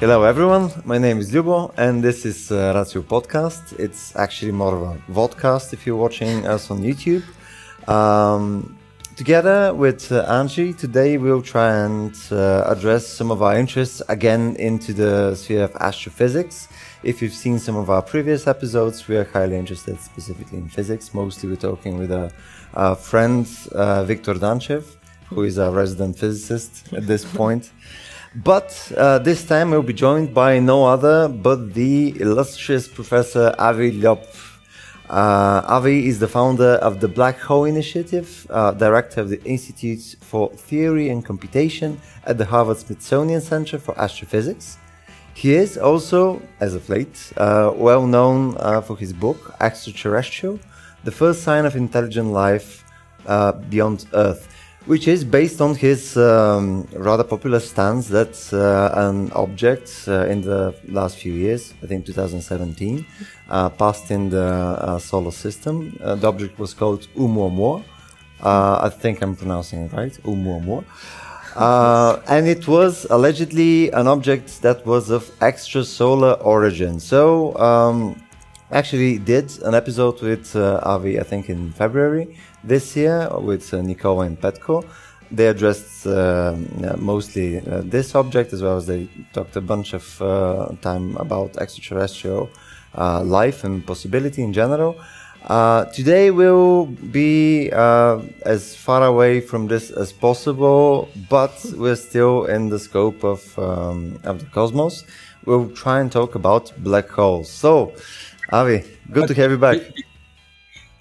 Hello, everyone. My name is Ljubo, and this is uh, Ratio Podcast. It's actually more of a vodcast if you're watching us on YouTube. Um, together with uh, Angie, today we'll try and uh, address some of our interests again into the sphere of astrophysics. If you've seen some of our previous episodes, we are highly interested specifically in physics. Mostly, we're talking with a, a friend, uh, Viktor Danchev, who is a resident physicist at this point. But uh, this time we'll be joined by no other but the illustrious Professor Avi Loeb. Uh, Avi is the founder of the Black Hole Initiative, uh, director of the Institute for Theory and Computation at the Harvard Smithsonian Center for Astrophysics. He is also, as of late, uh, well known uh, for his book Extraterrestrial, the first sign of intelligent life uh, beyond Earth which is based on his um, rather popular stance that uh, an object uh, in the last few years, I think 2017, uh, passed in the uh, solar system. Uh, the object was called Oumuamua. Uh, I think I'm pronouncing it right, Oumuamua. and it was allegedly an object that was of extrasolar origin. So, um, actually did an episode with Avi, I think in February, this year with uh, and Petko. They addressed uh, mostly uh, this object as well as they talked a bunch of uh, time about extraterrestrial uh, life and possibility in general. Uh, today we'll be as far away from this as possible, but we're still in the scope of, um, of the cosmos. We'll try and talk about black holes. So, Avi, good to have you back.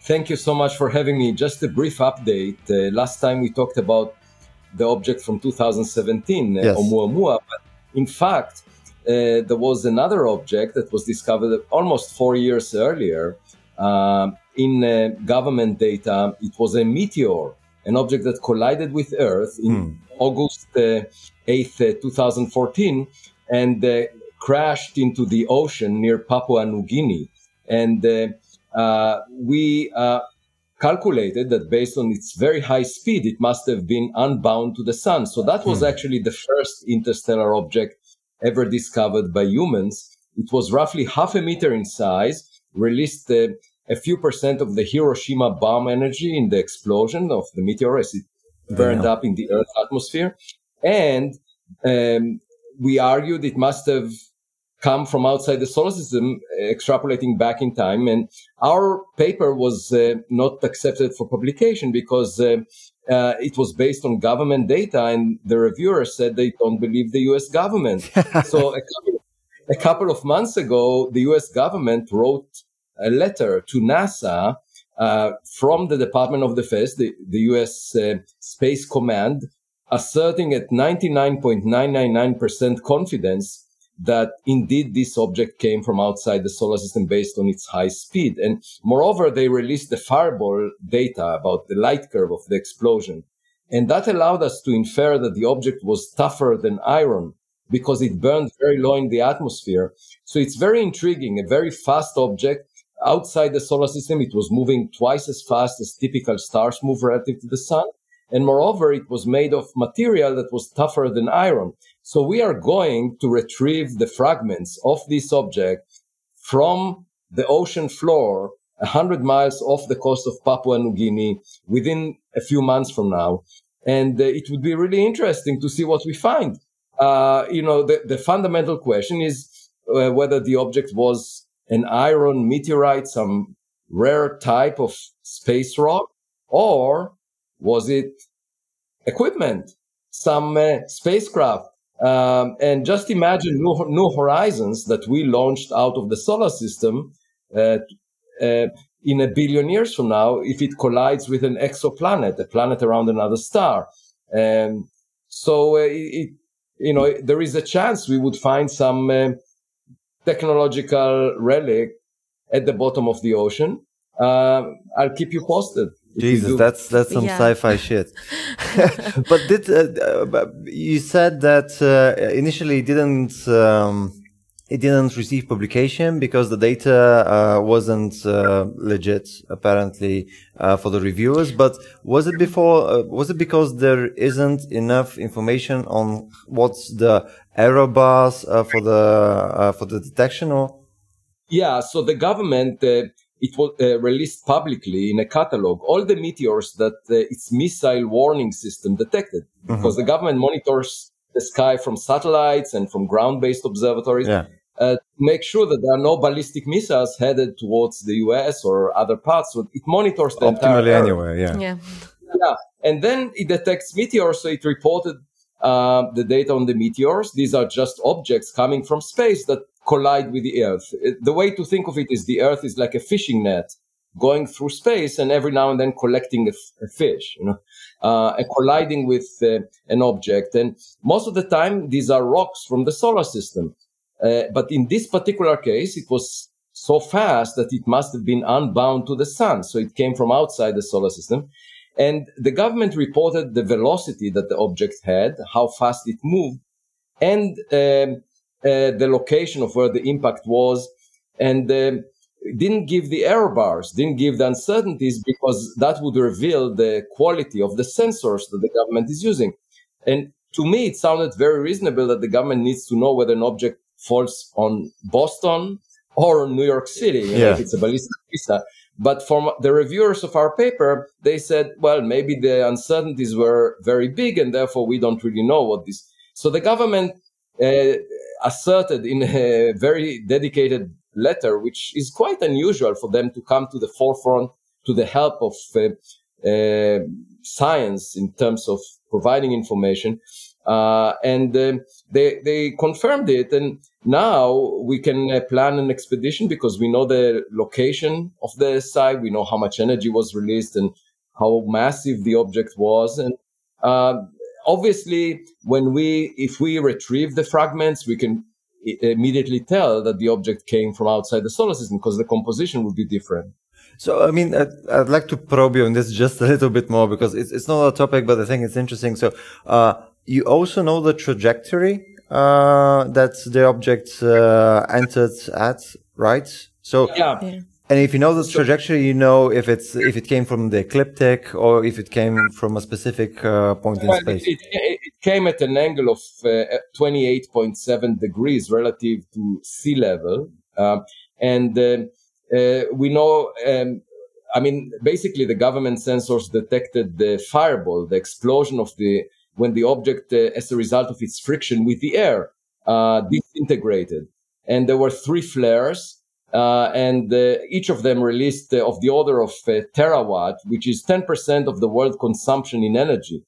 Thank you so much for having me. Just a brief update. Uh, last time we talked about the object from 2017, uh. Oumuamua, but in fact, uh, there was another object that was discovered almost four years earlier. Uh, in uh, government data, it was a meteor, an object that collided with Earth in mm. August 8th, uh, 2014, and crashed into the ocean near Papua New Guinea. And uh, we uh, calculated that based on its very high speed, it must have been unbound to the sun. So that was hmm. actually the first interstellar object ever discovered by humans. It was roughly half a meter in size, released uh, a few percent of the Hiroshima bomb energy in the explosion of the meteor as it burned up in the Earth's atmosphere. And um, we argued it must have come from outside the solar system, extrapolating back in time. And our paper was uh, not accepted for publication because uh, uh, it was based on government data, and the reviewers said they don't believe the U.S. government. so a couple, a couple, of months ago, the U.S. government wrote a letter to NASA. Uh, from the Department of Defense, the, the U.S. Uh, Space Command, asserting at 99.999% confidence that indeed this object came from outside the solar system based on its high speed. And moreover, they released the fireball data about the light curve of the explosion. And that allowed us to infer that the object was tougher than iron because it burned very low in the atmosphere. So it's very intriguing, a very fast object. Outside the solar system, it was moving twice as fast as typical stars move relative to the sun. And moreover, it was made of material that was tougher than iron. So we are going to retrieve the fragments of this object from the ocean floor 100 miles off the coast of Papua New Guinea within a few months from now. And uh, it would be really interesting to see what we find. Uh, you know, the, the, fundamental question is uh, whether the object was an iron meteorite, some rare type of space rock, or was it equipment, some uh, spacecraft? Um, and just imagine New, New, Horizons that we launched out of the solar system uh, uh, in a billion years from now if it collides with an exoplanet, a planet around another star. Um, so uh, it, you know, there is a chance we would find some uh, technological relic at the bottom of the ocean. Uh, I'll keep you posted. Jesus, that's that's some yeah. sci-fi shit. but did uh, uh, you said that uh, initially didn't um, it didn't receive publication because the data uh, wasn't uh, legit apparently uh, for the reviewers but was it before uh, was it because there isn't enough information on what's the error bars uh, for the uh, for the detection or yeah so the government it was released publicly in a catalog all the meteors that its missile warning system detected mm-hmm. because the government monitors the sky from satellites and from ground-based observatories yeah uh, make sure that there are no ballistic missiles headed towards the US or other parts. So it monitors the optimally anyway. Yeah. yeah. Yeah. And then it detects meteors. So it reported uh, the data on the meteors. These are just objects coming from space that collide with the Earth. The way to think of it is the Earth is like a fishing net going through space and every now and then collecting a, f- a fish, you know, uh, and colliding with uh, an object. And most of the time, these are rocks from the solar system. Uh, but in this particular case, it was so fast that it must have been unbound to the sun. So it came from outside the solar system. And the government reported the velocity that the object had, how fast it moved, and um, uh, the location of where the impact was. And um, didn't give the error bars, didn't give the uncertainties because that would reveal the quality of the sensors that the government is using. And to me, it sounded very reasonable that the government needs to know whether an object falls on Boston or New York City, know, if it's a ballistic missile. But from the reviewers of our paper, they said, well, maybe the uncertainties were very big and therefore we don't really know what this. So the government uh, asserted in a very dedicated letter, which is quite unusual for them to come to the forefront to the help of uh, uh, science in terms of providing information. Uh, and um, they they confirmed it, and now we can uh, plan an expedition because we know the location of the site, we know how much energy was released, and how massive the object was, and uh, obviously, when we if we retrieve the fragments, we can immediately tell that the object came from outside the solar system because the composition would be different. So, I mean, I'd, I'd, like to probe you on this just a little bit more because it's, it's not a topic, but I think it's interesting. So, uh, you also know the trajectory uh, that the object uh, entered at, right? So yeah. And if you know the trajectory, you know if it's if it came from the ecliptic or if it came from a specific uh, point in space. It, it, it, came at an angle of uh, 28.7 degrees relative to sea level, um, and uh, uh, we know um, I mean, basically, the government sensors detected the fireball, the explosion of the when the object, uh, as a result of its friction with the air, uh, disintegrated. And there were three flares, uh, and uh, each of them released uh, of the order of uh, terawatt, which is 10% of the world consumption in energy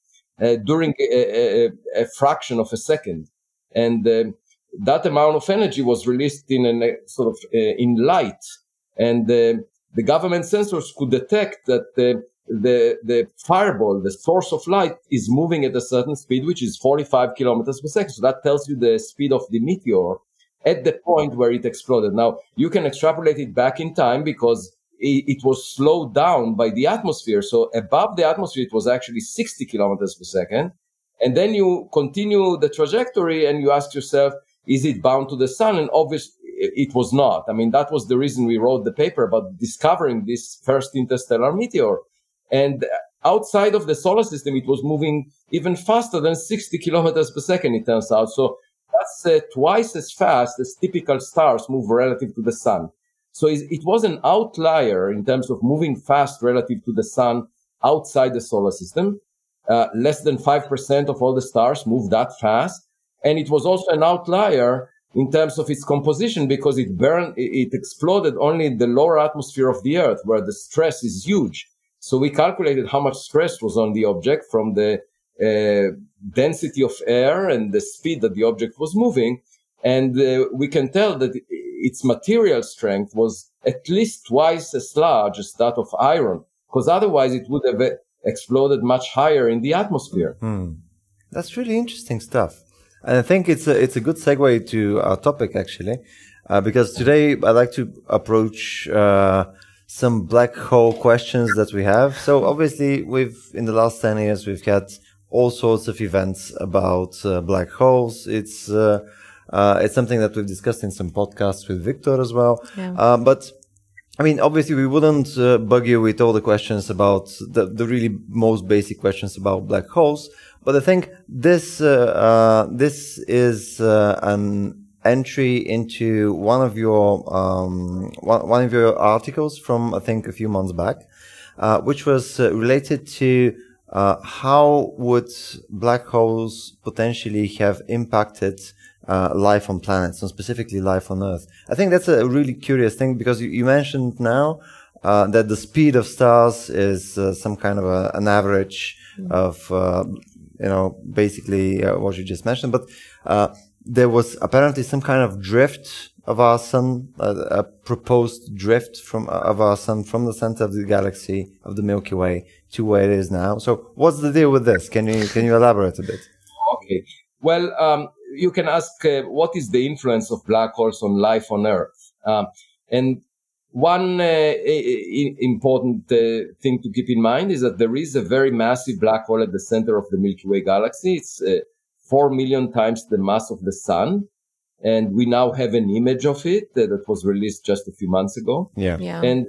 during a, a, a, fraction of a second. And that amount of energy was released in a sort of in light, and the government sensors could detect that the, the fireball, the source of light is moving at a certain speed, which is 45 kilometers per second. So that tells you the speed of the meteor at the point where it exploded. Now you can extrapolate it back in time because it, it was slowed down by the atmosphere. So above the atmosphere, it was actually 60 kilometers per second. And then you continue the trajectory and you ask yourself, is it bound to the sun? And obviously it was not. I mean, that was the reason we wrote the paper about discovering this first interstellar meteor. And outside of the solar system, it was moving even faster than 60 kilometers per second, it turns out. So that's uh, twice as fast as typical stars move relative to the sun. So it was an outlier in terms of moving fast relative to the sun outside the solar system. Uh, less than 5% of all the stars move that fast. And it was also an outlier in terms of its composition because it burned, it exploded only in the lower atmosphere of the earth where the stress is huge. So we calculated how much stress was on the object from the uh, density of air and the speed that the object was moving. And uh, we can tell that its material strength was at least twice as large as that of iron, because otherwise it would have exploded much higher in the atmosphere. Hmm. That's really interesting stuff. And I think it's a, it's a good segue to our topic actually, uh, because today I'd like to approach, uh, some black hole questions that we have. So obviously, we've in the last ten years we've had all sorts of events about uh, black holes. It's uh, Uh, it's something that we've discussed in some podcasts with Victor as well. Yeah. Uh, but I mean, obviously, we wouldn't uh, bug you with all the questions about the, the really most basic questions about black holes. But I think this uh, uh, this is uh, an entry into one of your um, one, one of your articles from I think a few months back, uh, which was uh, related to uh, how would black holes potentially have impacted uh, life on planets, and specifically life on Earth. I think that's a really curious thing because you, you mentioned now uh, that the speed of stars is uh, some kind of a, an average of, uh, you know, basically uh, what you just mentioned. But uh, there was apparently some kind of drift of our sun, a proposed drift from of our sun from the center of the galaxy of the Milky Way to where it is now. So, what's the deal with this? Can you can you elaborate a bit? Okay. Well, um, you can ask uh, what is the influence of black holes on life on Earth, um, and one uh, important uh, thing to keep in mind is that there is a very massive black hole at the center of the Milky Way galaxy. It's uh, four million times the mass of the sun. And we now have an image of it uh, that was released just a few months ago. Yeah. Yeah. And,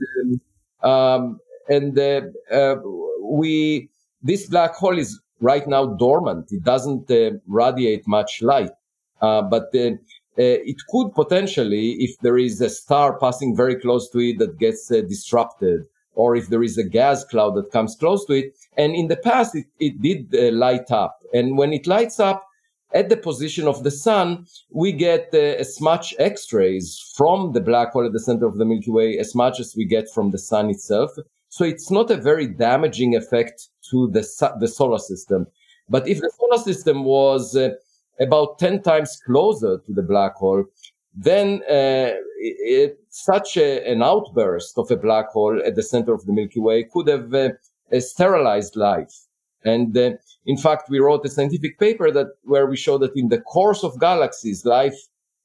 um, and uh, uh, we, this black hole is right now dormant. It doesn't uh, radiate much light. Uh, but uh, it could potentially, if there is a star passing very close to it that gets disrupted, or if there is a gas cloud that comes close to it. And in the past, it, it did light up. And when it lights up, at the position of the sun, we get uh, as much X-rays from the black hole at the center of the Milky Way as much as we get from the sun itself. So it's not a very damaging effect to the, the solar system. But if the solar system was uh, about 10 times closer to the black hole, then uh, it, such a, an outburst of a black hole at the center of the Milky Way could have uh, sterilized life. And uh, in fact, we wrote a scientific paper that where we show that in the course of galaxies, life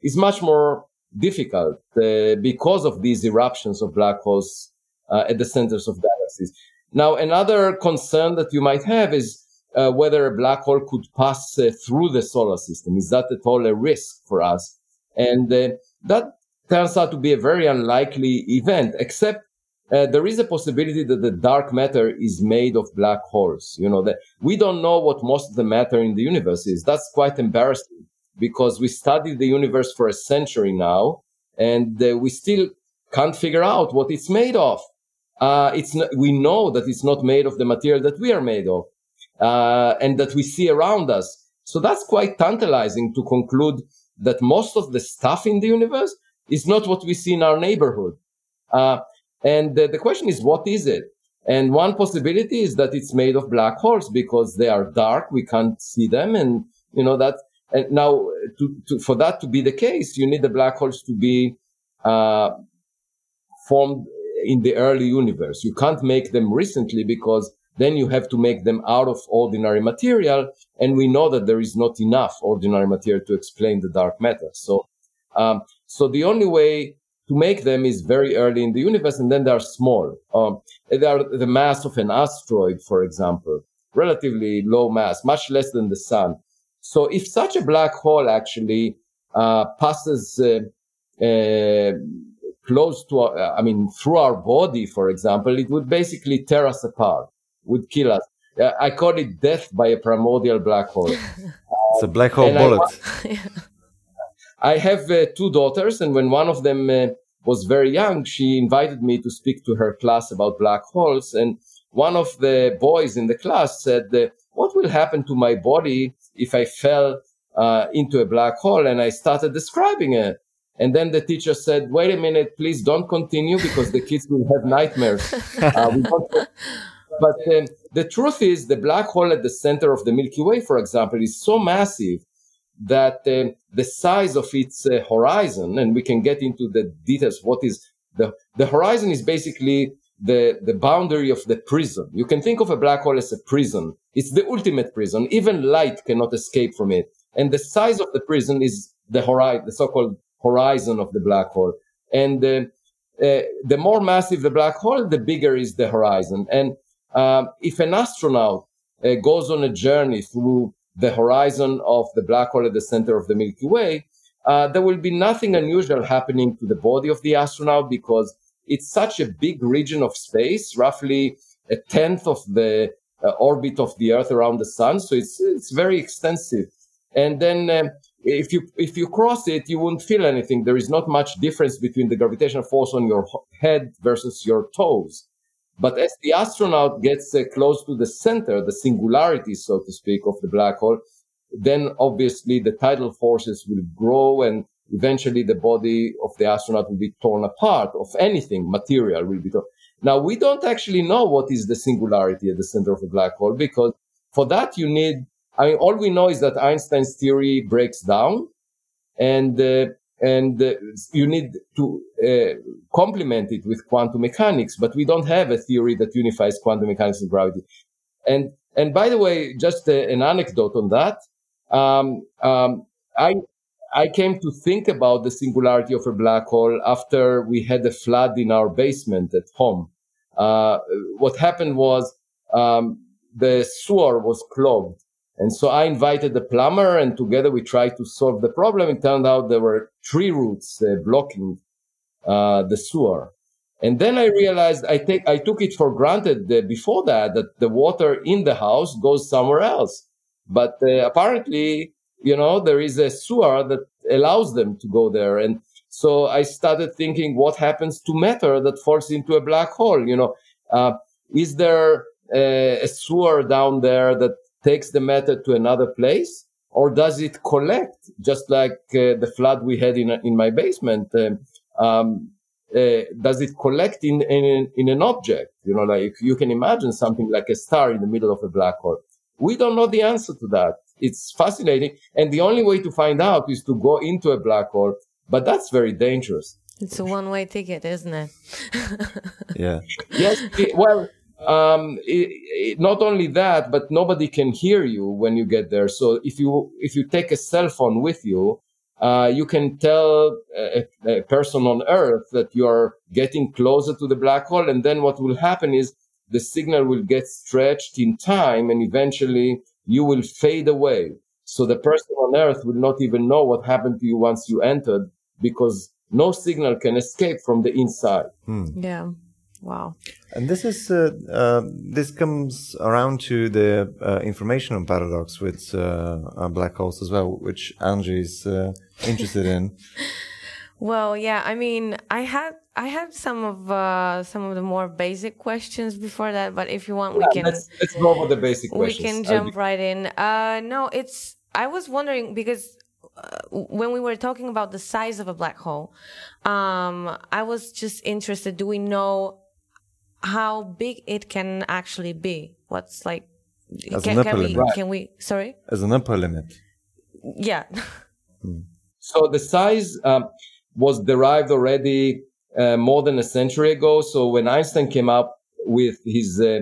is much more difficult uh, because of these eruptions of black holes uh, at the centers of galaxies. Now, another concern that you might have is uh, whether a black hole could pass uh, through the solar system. Is that at all a risk for us? And uh, that turns out to be a very unlikely event, except uh, there is a possibility that the dark matter is made of black holes. You know, that we don't know what most of the matter in the universe is. That's quite embarrassing because we studied the universe for a century now and uh, we still can't figure out what it's made of. Uh, it's we know that it's not made of the material that we are made of, uh, and that we see around us. So that's quite tantalizing to conclude that most of the stuff in the universe is not what we see in our neighborhood. Uh, and the, the question is, what is it? And one possibility is that it's made of black holes because they are dark. We can't see them. And, you know, that, and now to, to, for that to be the case, you need the black holes to be, uh, formed in the early universe. You can't make them recently because then you have to make them out of ordinary material. And we know that there is not enough ordinary material to explain the dark matter. So, um, so the only way to make them is very early in the universe, and then they are small. Um, they are the mass of an asteroid, for example, relatively low mass, much less than the sun. So if such a black hole actually uh, passes uh, uh, close to, our, uh, I mean, through our body, for example, it would basically tear us apart, would kill us. Uh, I call it death by a primordial black hole. it's a black hole bullet. I, have uh, two daughters, and when one of them uh, was very young, she invited me to speak to her class about black holes. And one of the boys in the class said, uh, What will happen to my body if I fell uh, into a black hole? And I started describing it. And then the teacher said, Wait a minute, please don't continue because the kids will have nightmares. Uh, but um, the truth is, the black hole at the center of the Milky Way, for example, is so massive that uh, the size of its uh, horizon, and we can get into the details. What is the the horizon? Is basically the the boundary of the prison. You can think of a black hole as a prison. It's the ultimate prison. Even light cannot escape from it. And the size of the prison is the horizon, the so-called horizon of the black hole. And uh, uh, the more massive the black hole, the bigger is the horizon. And um, if an astronaut uh, goes on a journey through the horizon of the black hole at the center of the Milky Way, uh, there will be nothing unusual happening to the body of the astronaut because it's such a big region of space, roughly a tenth of the uh, orbit of the Earth around the Sun. So it's it's very extensive. And then um, if you if you cross it, you won't feel anything. There is not much difference between the gravitational force on your head versus your toes. But as the astronaut gets uh, close to the center, the singularity, so to speak, of the black hole, then obviously the tidal forces will grow and eventually the body of the astronaut will be torn apart of anything material will be torn. Now we don't actually know what is the singularity at the center of a black hole because for that you need, I mean, all we know is that Einstein's theory breaks down and, uh, and uh, you need to uh, complement it with quantum mechanics, but we don't have a theory that unifies quantum mechanics and gravity. And, and by the way, just a, an anecdote on that um, um, I I came to think about the singularity of a black hole after we had a flood in our basement at home. Uh, what happened was um, the sewer was clogged. And so I invited the plumber and together we tried to solve the problem. It turned out there were tree roots uh, blocking uh, the sewer. And then I realized I take, I took it for granted that before that, that the water in the house goes somewhere else. But uh, apparently, you know, there is a sewer that allows them to go there. And so I started thinking, what happens to matter that falls into a black hole? You know, uh, is there a, a sewer down there that takes the matter to another place? Or does it collect, just like uh, the flood we had in, in my basement? Um, um, uh, does it collect in, in, in an object? You know, like you can imagine something like a star in the middle of a black hole. We don't know the answer to that. It's fascinating. And the only way to find out is to go into a black hole, but that's very dangerous. It's a one way ticket, isn't it? yeah. Yes. It, well, um, it, it, not only that, but nobody can hear you when you get there. So if you, if you take a cell phone with you, uh, you can tell a, a, person on Earth that you are getting closer to the black hole. And then what will happen is the signal will get stretched in time and eventually you will fade away. So the person on earth will not even know what happened to you once you entered because no signal can escape from the inside. Hmm. Yeah. Wow. And this is uh, uh, this comes around to the uh, information paradox with uh, black holes as well, which Angie is uh, interested in. Well, yeah. I mean, I had I had some of uh, some of the more basic questions before that, but if you want, yeah, we can let's, let's go over the basic questions. We can jump be... right in. Uh, no, it's I was wondering because uh, when we were talking about the size of a black hole, um, I was just interested. Do we know how big it can actually be? What's like? As can, an upper can limit. we? Can we? Sorry. As an upper limit. Yeah. Hmm. So the size um, was derived already uh, more than a century ago. So when Einstein came up with his uh,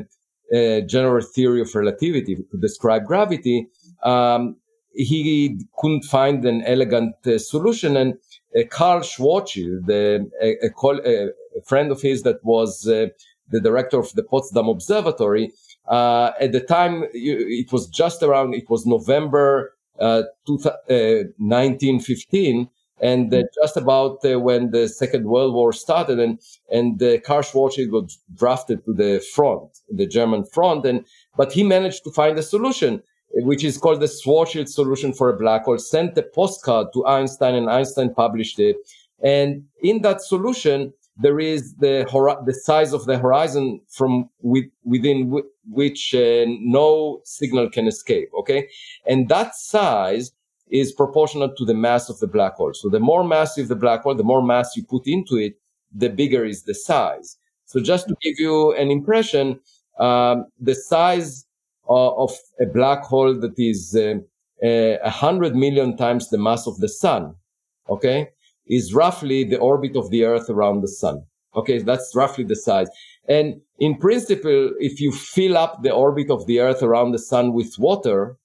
uh, general theory of relativity to describe gravity, um, he couldn't find an elegant uh, solution. And uh, Karl Schwarzschild, a, a, a, friend of his that was uh, the director of the Potsdam Observatory, at the time it was just around, it was November 1915 and uh, just about uh, when the Second World War started, and and uh, Karl Schwarzschild got drafted to the front, the German front, and but he managed to find a solution, which is called the Schwarzschild solution for a black hole. Sent a postcard to Einstein, and Einstein published it. And in that solution, there is the hor- the size of the horizon from with, within w- which uh, no signal can escape. Okay, and that size is proportional to the mass of the black hole. So the more massive the black hole, the more mass you put into it, the bigger is the size. So just to give you an impression, um, the size uh, of a black hole that is uh, uh, a uh, hundred million times the mass of the sun, okay, is roughly the orbit of the Earth around the sun. Okay, that's roughly the size. And in principle, if you fill up the orbit of the Earth around the sun with water,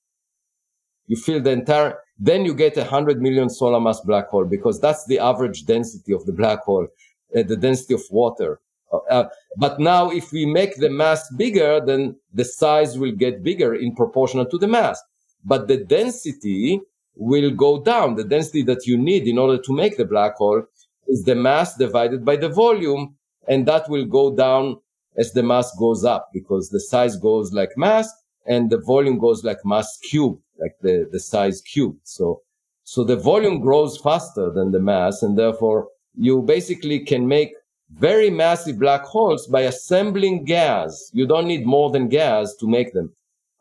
you fill the entire then you get a 100 million solar mass black hole because that's the average density of the black hole, uh, the density of water. Uh, uh, but now if we make the mass bigger, then the size will get bigger in proportional to the mass. But the density will go down. The density that you need in order to make the black hole is the mass divided by the volume, and that will go down as the mass goes up because the size goes like mass and the volume goes like mass cubed, like the, the size cubed. So, so the volume grows faster than the mass, and therefore you basically can make very massive black holes by assembling gas. You don't need more than gas to make them.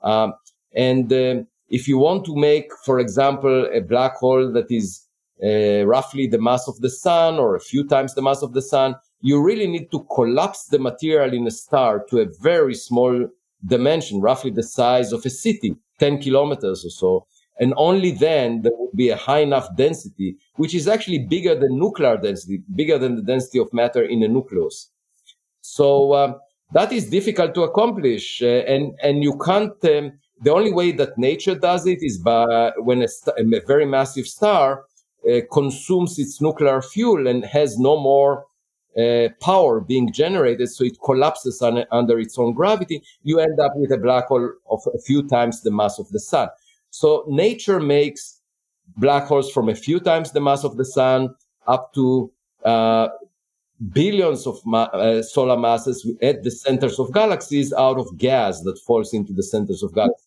Um, and uh, if you want to make, for example, a black hole that is uh, roughly the mass of the sun or a few times the mass of the sun, you really need to collapse the material in a star to a very small dimension, roughly the size of a city, 10 kilometers or so. And only then there would be a high enough density, which is actually bigger than nuclear density, bigger than the density of matter in a nucleus. So uh, that is difficult to accomplish, uh, and and you can't. Um, the only way that nature does it is by when a, a very massive star uh, consumes its nuclear fuel and has no more uh, power being generated, so it collapses under its own gravity. You end up with a black hole of a few times the mass of the sun. So nature makes black holes from a few times the mass of the sun up to uh, billions of ma- uh, solar masses at the centers of galaxies out of gas that falls into the centers of galaxies.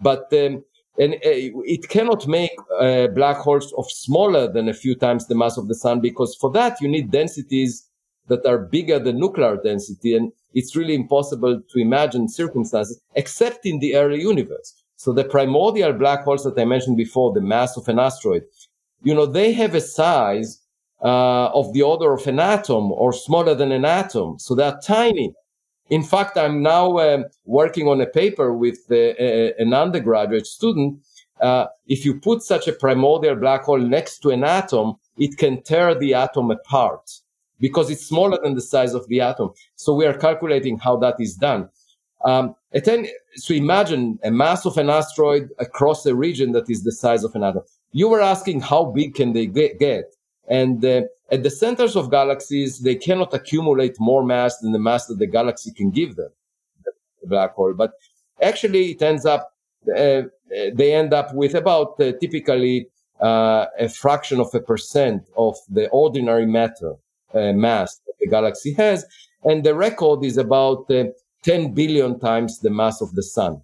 But um, and uh, it cannot make uh, black holes of smaller than a few times the mass of the sun because for that you need densities that are bigger than nuclear density and it's really impossible to imagine circumstances except in the early universe. So the primordial black holes that i mentioned before the mass of an asteroid you know they have a size uh, of the order of an atom or smaller than an atom. So they're tiny in fact, I'm now um, working on a paper with uh, an undergraduate student. Uh, if you put such a primordial black hole next to an atom, it can tear the atom apart because it's smaller than the size of the atom. So we are calculating how that is done. Um, then, so imagine a mass of an asteroid across a region that is the size of an atom. You were asking how big can they get? And uh, at the centers of galaxies, they cannot accumulate more mass than the mass that the galaxy can give them, the black hole. But actually, it ends up, uh, they end up with about uh, typically uh, a fraction of a percent of the ordinary matter uh, mass that the galaxy has. And the record is about uh, 10 billion times the mass of the sun.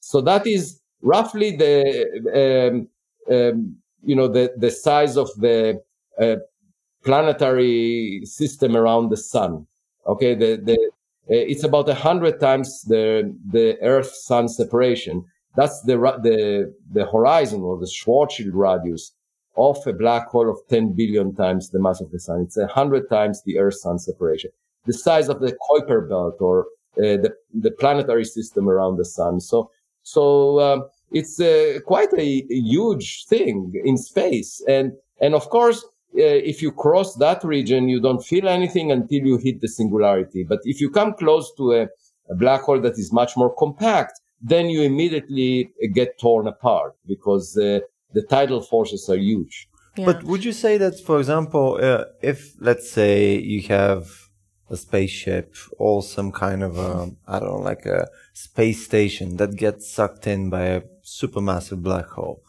So that is roughly the, um, um, you know, the, the size of the uh, planetary system around the sun. Okay, the the uh, it's about a hundred times the the Earth Sun separation. That's the the the horizon or the Schwarzschild radius of a black hole of 10 billion times the mass of the sun. It's a hundred times the Earth Sun separation. The size of the Kuiper belt or uh, the the planetary system around the sun. So so um, it's uh, quite a, a huge thing in space, and and of course if you cross that region, you don't feel anything until you hit the singularity. But if you come close to a, a black hole that is much more compact, then you immediately get torn apart because uh, the tidal forces are huge. Yeah. But would you say that, for example, uh, if let's say you have a spaceship or some kind of a, I don't know, like a space station that gets sucked in by a supermassive black hole,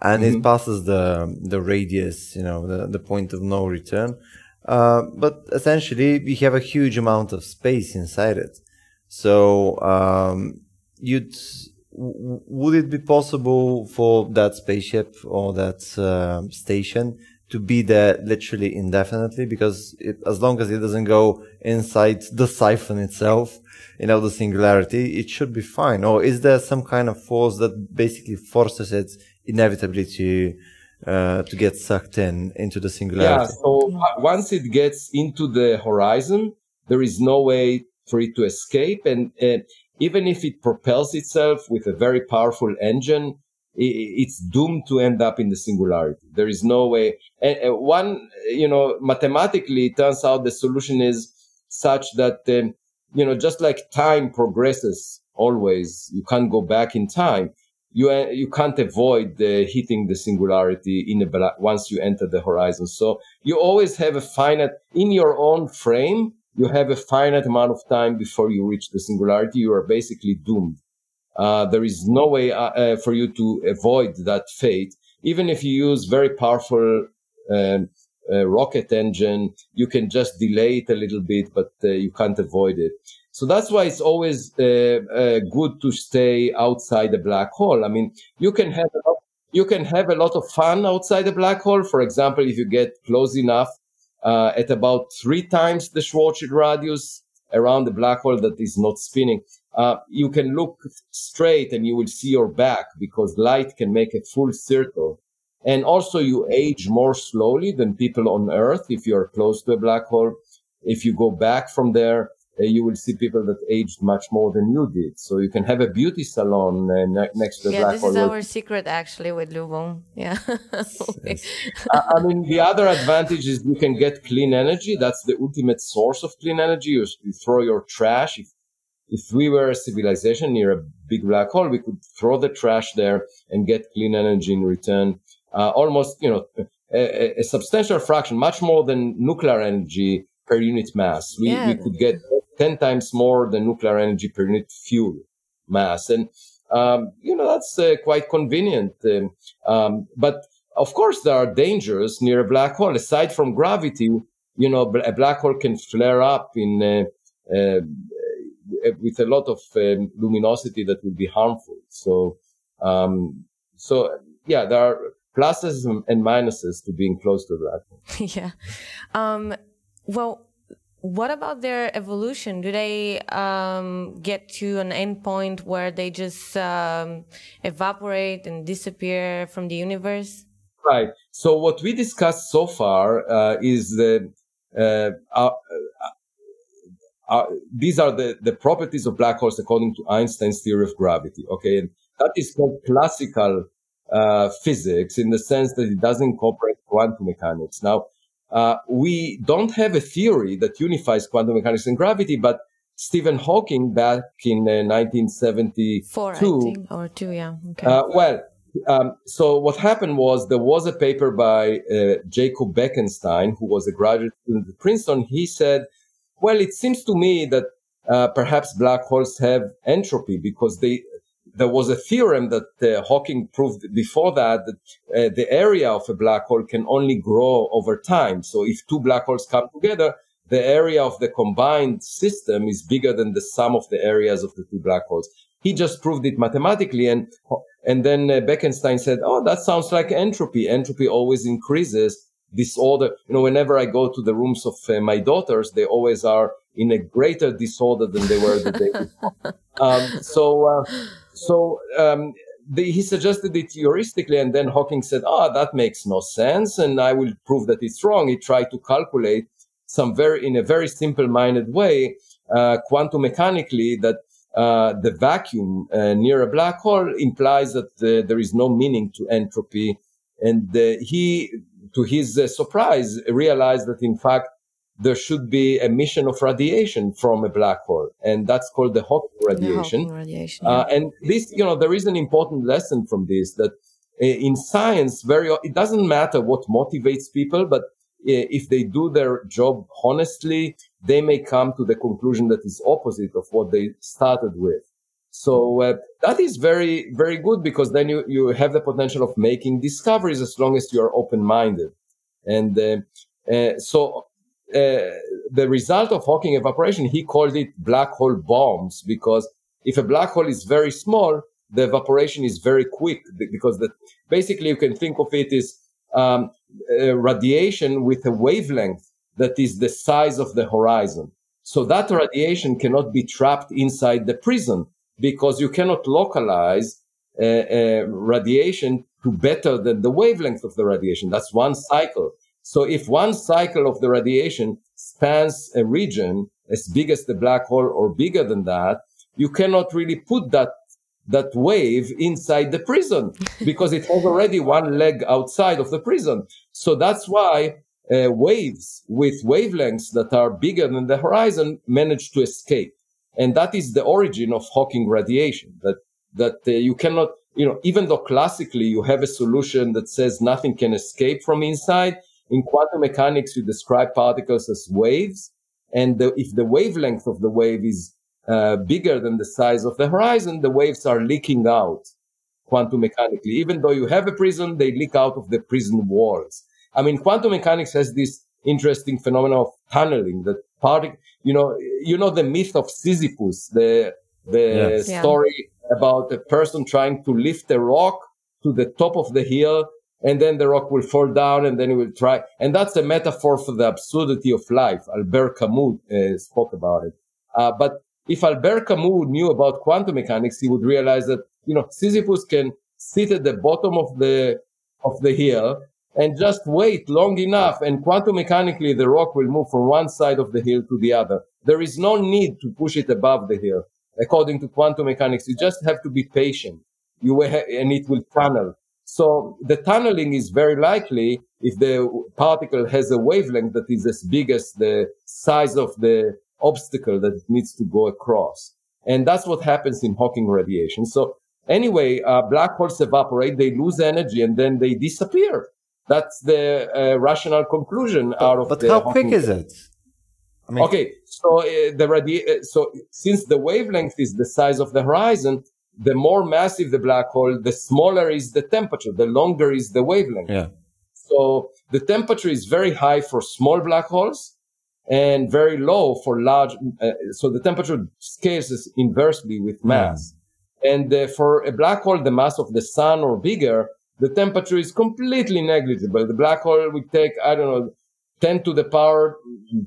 and mm-hmm. it passes the the radius, you know, the, the point of no return. Uh, but essentially, we have a huge amount of space inside it. So, um, you'd w- would it be possible for that spaceship or that uh, station to be there literally indefinitely? Because it, as long as it doesn't go inside the siphon itself, you know, the singularity, it should be fine. Or is there some kind of force that basically forces it inevitably to uh, to get sucked in into the singularity. Yeah. So once it gets into the horizon, there is no way for it to escape, and uh, even if it propels itself with a very powerful engine, it's doomed to end up in the singularity. There is no way. And one, you know, mathematically, it turns out the solution is such that, um, you know, just like time progresses always, you can't go back in time you uh, you can't avoid hitting the singularity in a once you enter the horizon. So you always have a finite in your own frame. You have a finite amount of time before you reach the singularity. You are basically doomed. Uh, there is no way uh, uh, for you to avoid that fate. even if you use very powerful um, uh, rocket engine, you can just delay it a little bit, but you can't avoid it. So that's why it's always uh, uh, good to stay outside the black hole. I mean, you can have a lot, you can have a lot of fun outside the black hole. For example, if you get close enough uh, at about three times the Schwarzschild radius around the black hole that is not spinning, uh, you can look straight and you will see your back because light can make a full circle. And also you age more slowly than people on Earth if you're close to a black hole. If you go back from there, you will see people that aged much more than you did. So you can have a beauty salon uh, ne- next to the yeah, black this is our secret actually with Lubo. Yeah. I, I mean, the other advantage is you can get clean energy. That's the ultimate source of clean energy. You, you throw your trash. If, if we were a civilization near a big black hole, we could throw the trash there and get clean energy in return. Uh, almost, you know, a, a, substantial fraction, much more than nuclear energy per unit mass. We, yeah. we could get 10 times more than nuclear energy per unit fuel mass. And, um, you know, that's uh, quite convenient. Um, um, but of course, there are dangers near a black hole. Aside from gravity, you know, a black hole can flare up in, uh, uh, with a lot of um, luminosity that will be harmful. So, um, so yeah, there are pluses and minuses to being close to a black hole. yeah. Um, well, what about their evolution? Do they um, get to an end point where they just um, evaporate and disappear from the universe? Right. So what we discussed so far uh, is the uh, uh, uh, these are the, the properties of black holes according to Einstein's theory of gravity. Okay, and that is called classical uh, physics in the sense that it doesn't incorporate quantum mechanics. Now, uh, we don't have a theory that unifies quantum mechanics and gravity, but Stephen Hawking back in uh, 1972, or two, yeah. Okay. Uh, well, um, so what happened was there was a paper by uh, Jacob Bekenstein, who was a graduate student at Princeton. He said, "Well, it seems to me that uh, perhaps black holes have entropy because they there was a theorem that uh, Hawking proved before that that uh, the area of a black hole can only grow over time. So if two black holes come together, the area of the combined system is bigger than the sum of the areas of the two black holes. He just proved it mathematically, and and then uh, Bekenstein said, "Oh, that sounds like entropy. Entropy always increases." Disorder. You know, whenever I go to the rooms of uh, my daughters, they always are in a greater disorder than they were the day before. um, so. Uh, so um, the, he suggested it heuristically, and then Hawking said, "Ah, oh, that makes no sense, and I will prove that it's wrong." He tried to calculate some very, in a very simple-minded way, uh, quantum mechanically, that uh, the vacuum uh, near a black hole implies that there is no meaning to entropy, and uh, he, to his uh, surprise, realized that in fact there should be emission of radiation from a black hole, and that's called the Hawking radiation. The Hawking radiation uh, yeah. uh, and this, you know, there is an important lesson from this that uh, in science, very it doesn't matter what motivates people, but uh, if they do their job honestly, they may come to the conclusion that is opposite of what they started with. So uh, that is very, very good because then you, you have the potential of making discoveries as long as you are open-minded. And uh, uh, so uh, the result of Hawking evaporation, he called it black hole bombs because if a black hole is very small, the evaporation is very quick because the, basically you can think of it as um, radiation with a wavelength that is the size of the horizon. So that radiation cannot be trapped inside the prism because you cannot localize uh, uh, radiation to better than the wavelength of the radiation. That's one cycle. So if one cycle of the radiation spans a region as big as the black hole or bigger than that, you cannot really put that that wave inside the prison because it has already one leg outside of the prison. So that's why uh, waves with wavelengths that are bigger than the horizon manage to escape. And that is the origin of Hawking radiation that, that uh, you cannot, you know, even though classically you have a solution that says nothing can escape from inside, in quantum mechanics, you describe particles as waves. And the, if the wavelength of the wave is uh, bigger than the size of the horizon, the waves are leaking out. quantum mechanically. Even though you have a prison, they leak out of the prison walls. I mean, quantum mechanics has this interesting phenomenon of tunneling that part, you know, you know, the myth of Sisyphus, the, the yes. story yeah. about a person trying to lift a rock to the top of the hill and then the rock will fall down and then it will try. And that's a metaphor for the absurdity of life. Albert Camus uh, spoke about it. Uh, but if Albert Camus knew about quantum mechanics, he would realize that, you know, Sisyphus can sit at the bottom of the, of the hill and just wait long enough and quantum mechanically the rock will move from one side of the hill to the other. There is no need to push it above the hill. According to quantum mechanics, you just have to be patient. You and it will tunnel. So the tunneling is very likely if the particle has a wavelength that is as big as the size of the obstacle that it needs to go across. And that's what happens in Hawking radiation. So anyway, uh, black holes evaporate, they lose energy, and then they disappear. That's the uh, rational conclusion but, out of but the. But how quick is it? I mean, okay, so uh, the radi- uh, so since the wavelength is the size of the horizon, the more massive the black hole, the smaller is the temperature, the longer is the wavelength. Yeah. So the temperature is very high for small black holes, and very low for large. Uh, so the temperature scales inversely with mass. Yeah. And uh, for a black hole, the mass of the sun or bigger, the temperature is completely negligible. The black hole would take, I don't know, 10 to the power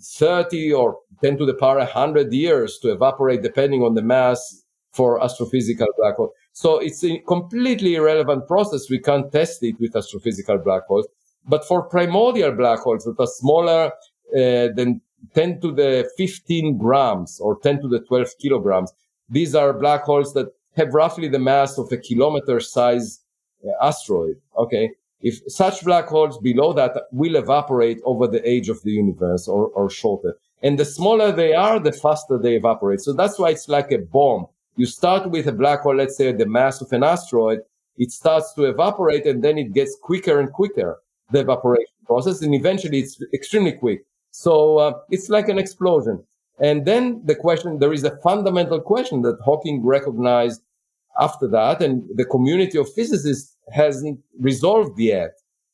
30 or 10 to the power 100 years to evaporate depending on the mass for astrophysical black holes. So it's a completely irrelevant process. We can't test it with astrophysical black holes. But for primordial black holes that are smaller uh, than 10 to the 15 grams or 10 to the 12 kilograms, these are black holes that have roughly the mass of a kilometer size uh, asteroid. Okay. If such black holes below that will evaporate over the age of the universe or, or shorter. And the smaller they are, the faster they evaporate. So that's why it's like a bomb. You start with a black hole, let's say the mass of an asteroid. It starts to evaporate and then it gets quicker and quicker, the evaporation process. And eventually it's extremely quick. So uh, it's like an explosion. And then the question, there is a fundamental question that Hawking recognized after that, and the community of physicists hasn't resolved yet.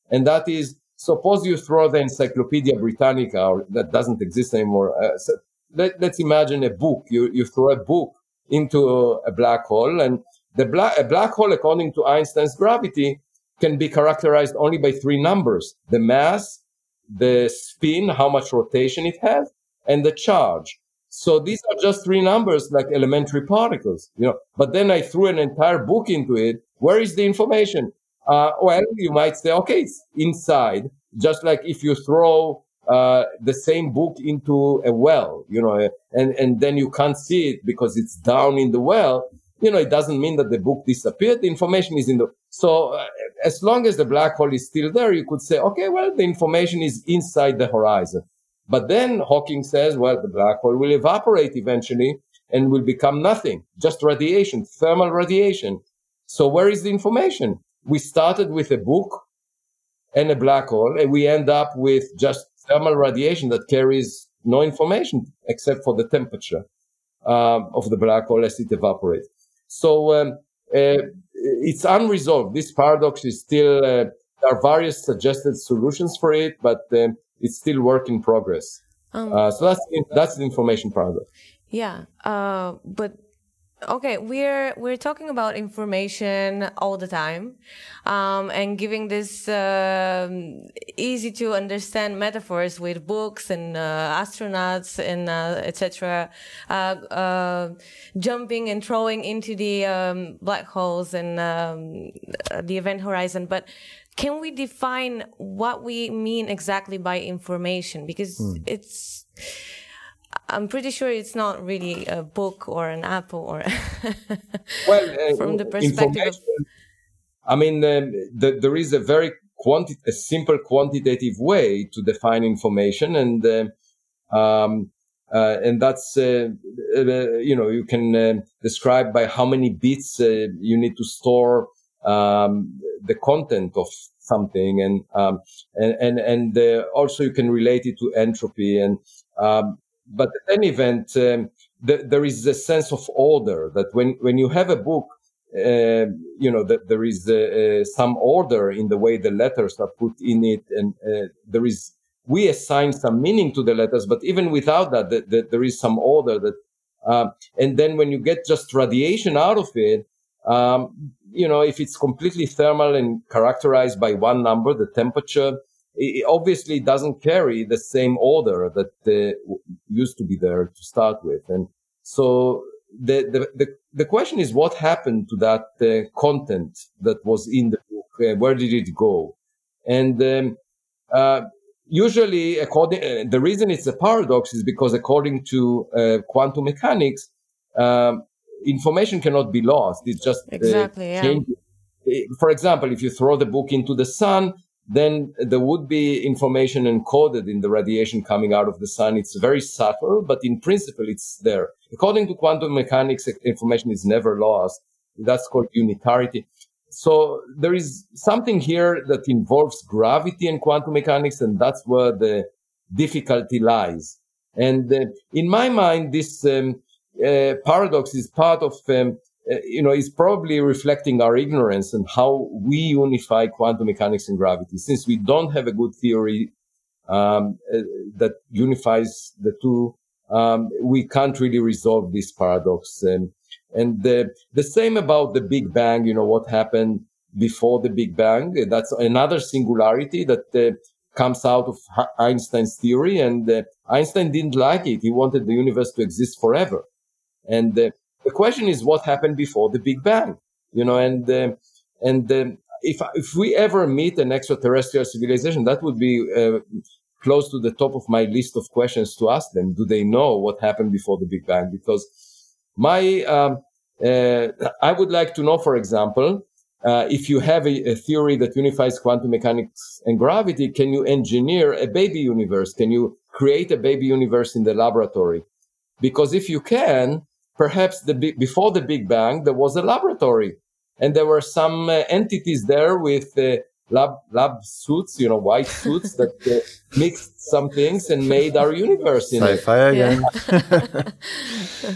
And that is, suppose you throw the Encyclopedia Britannica, or that doesn't exist anymore. Uh, so let, us imagine a book. You, you throw a book into a black hole, and the black, a black hole, according to Einstein's gravity, can be characterized only by three numbers the mass, the spin, how much rotation it has, and the charge. So these are just three numbers like elementary particles, you know. But then I threw an entire book into it. Where is the information? Uh, well, you might say, okay, it's inside. Just like if you throw uh, the same book into a well, you know, and and then you can't see it because it's down in the well. You know, it doesn't mean that the book disappeared. The information is in the so uh, as long as the black hole is still there, you could say, okay, well, the information is inside the horizon. But then Hawking says, well, the black hole will evaporate eventually and will become nothing, just radiation, thermal radiation. So where is the information? We started with a book and a black hole, and we end up with just thermal radiation that carries no information except for the temperature um, of the black hole as it evaporates. So um, uh, it's unresolved. This paradox is still, uh, there are various suggested solutions for it, but um, it's still work in progress. Um, uh, so that's, that's the information paradox. Yeah. Uh, but okay we're we're talking about information all the time um, and giving this uh, easy to understand metaphors with books and uh, astronauts and uh, etc uh, uh, jumping and throwing into the um, black holes and um, the event horizon but can we define what we mean exactly by information because mm. it's I'm pretty sure it's not really a book or an apple or well uh, from the perspective of I mean um, the, there is a very quanti- a simple quantitative way to define information and uh, um, uh, and that's uh, uh, you know you can uh, describe by how many bits you need to store um, the content of something and um, and and, and also you can relate it to entropy and um, but at any event, um, the, there is a sense of order that when, when you have a book, uh, you know, that there is uh, some order in the way the letters are put in it, and there is we assign some meaning to the letters, but even without that, that, that there is some order that, um, and then when you get just radiation out of it, um, you know, if it's completely thermal and characterized by one number, the temperature, it obviously doesn't carry the same order that uh, used to be there to start with. And so the, the, the, the question is what happened to that uh, content that was in the book? Uh, where did it go? And um, uh, usually, according uh, the reason it's a paradox is because according to uh, quantum mechanics, um, information cannot be lost. It's just exactly yeah. For example, if you throw the book into the sun, then there would be information encoded in the radiation coming out of the sun. It's very subtle, but in principle, it's there. According to quantum mechanics, information is never lost. That's called unitarity. So there is something here that involves gravity and quantum mechanics, and that's where the difficulty lies. And uh, in my mind, this um, uh, paradox is part of um, you know, is probably reflecting our ignorance and how we unify quantum mechanics and gravity. Since we don't have a good theory um, uh, that unifies the two, um, we can't really resolve this paradox. And, and the, the same about the Big Bang, you know, what happened before the Big Bang. That's another singularity that uh, comes out of Einstein's theory. And uh, Einstein didn't like it. He wanted the universe to exist forever. And uh, the question is what happened before the Big Bang, you know, and, uh, and um, if, if we ever meet an extraterrestrial civilization, that would be uh, close to the top of my list of questions to ask them. Do they know what happened before the Big Bang? Because my, um, uh, I would like to know, for example, uh, if you have a, a, theory that unifies quantum mechanics and gravity, can you engineer a baby universe? Can you create a baby universe in the laboratory? Because if you can, perhaps the before the Big Bang, there was a laboratory and there were some uh, entities there with uh, lab lab suits, you know, white suits that uh, mixed some things and made our universe in Sci-fi it. again.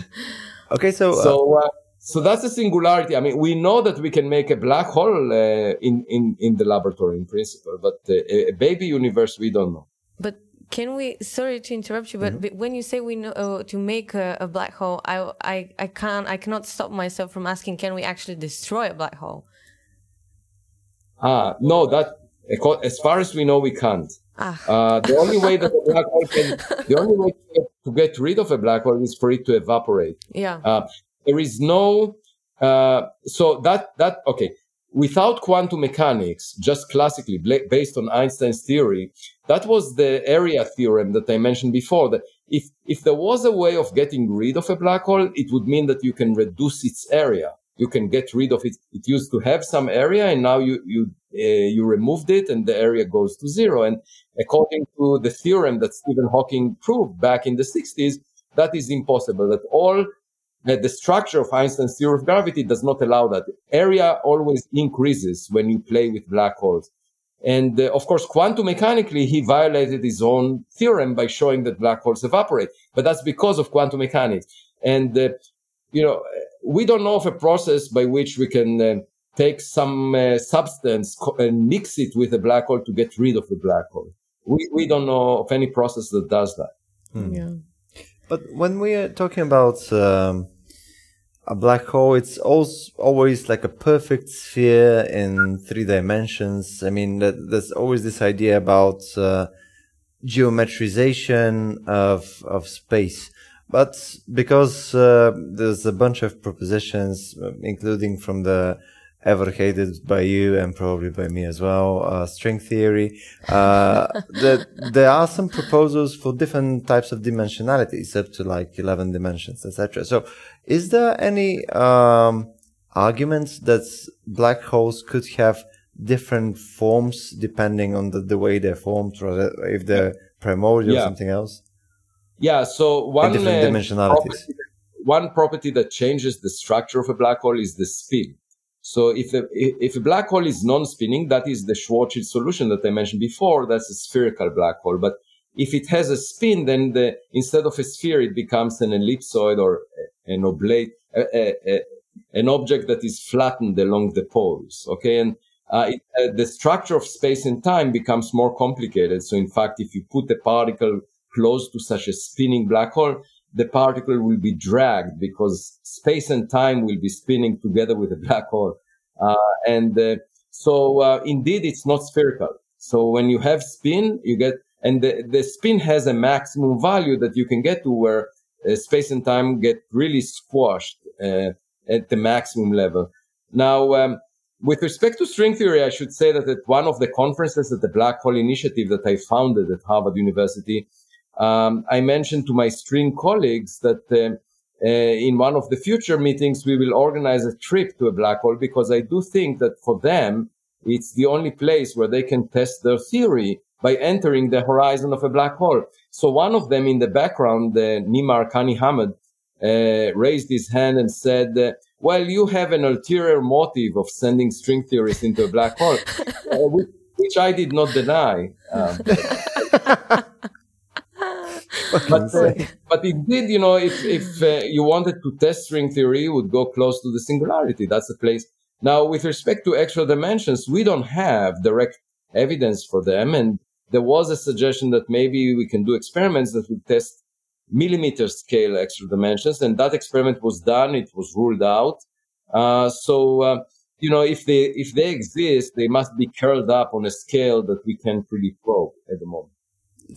okay, so uh, so uh, so that's a singularity. I mean, we know that we can make a black hole uh, in in in the laboratory in principle, but a, a baby universe we don't know. Can we? Sorry to interrupt you, but, mm-hmm. but when you say we know uh, to make a, a, black hole, I, I I can't I cannot stop myself from asking, can we actually destroy a black hole? Ah, no, that as far as we know, we can't. Ah. Uh, the only way that a black hole can, the only way to get, to get, rid of a black hole is for it to evaporate. Yeah. Uh, there is no, uh, so that that okay without quantum mechanics, just classically based on Einstein's theory, that was the area theorem that I mentioned before. That if, if there was a way of getting rid of a black hole, it would mean that you can reduce its area. You can get rid of it. It used to have some area and now you, you, uh, you removed it and the area goes to zero. And according to the theorem that Stephen Hawking proved back in the 60s, that is impossible, that all that the structure of Einstein's theory of gravity does not allow that. Area always increases when you play with black holes. And uh, of course, quantum mechanically, he violated his own theorem by showing that black holes evaporate. But that's because of quantum mechanics. And, uh, you know, we don't know of a process by which we can uh, take some uh, substance and mix it with a black hole to get rid of the black hole. We, we don't know of any process that does that. Hmm. Yeah. But when we are talking about um, a black hole, it's also always like a perfect sphere in three dimensions. I mean, there's always this idea about uh, geometrization of of space. But because uh, there's a bunch of propositions, including from the ever hated by you and probably by me as well, uh, string theory. Uh, that there are some proposals for different types of dimensionalities up to like 11 dimensions, etc. So is there any, um, arguments that black holes could have different forms depending on the, the way they're formed or if they're primordial yeah. or something else? Yeah. So one, different uh, dimensionalities. Property, one property that changes the structure of a black hole is the spin. So if a, if a black hole is non-spinning, that is the Schwarzschild solution that I mentioned before. That's a spherical black hole. But if it has a spin, then the, instead of a sphere, it becomes an ellipsoid or an oblate, a, a, an object that is flattened along the poles. Okay. And uh, it, uh, the structure of space and time becomes more complicated. So in fact, if you put a particle close to such a spinning black hole, the particle will be dragged because space and time will be spinning together with the black hole. Uh, and uh, so uh, indeed, it's not spherical. So when you have spin, you get, and the, the spin has a maximum value that you can get to where uh, space and time get really squashed uh, at the maximum level. Now, um, with respect to string theory, I should say that at one of the conferences at the Black Hole Initiative that I founded at Harvard University, um, I mentioned to my string colleagues that uh, uh, in one of the future meetings, we will organize a trip to a black hole because I do think that for them, it's the only place where they can test their theory by entering the horizon of a black hole. So one of them in the background, uh, Nima Arkani Hamed, uh, raised his hand and said, uh, well, you have an ulterior motive of sending string theorists into a black hole, uh, which, which, I did not deny. Um, but, uh, but indeed, you know, if, if uh, you wanted to test string theory, you would go close to the singularity. That's the place. Now, with respect to extra dimensions, we don't have direct evidence for them. And there was a suggestion that maybe we can do experiments that would test millimeter scale extra dimensions. And that experiment was done. It was ruled out. Uh, so, uh, you know, if they, if they exist, they must be curled up on a scale that we can't really probe at the moment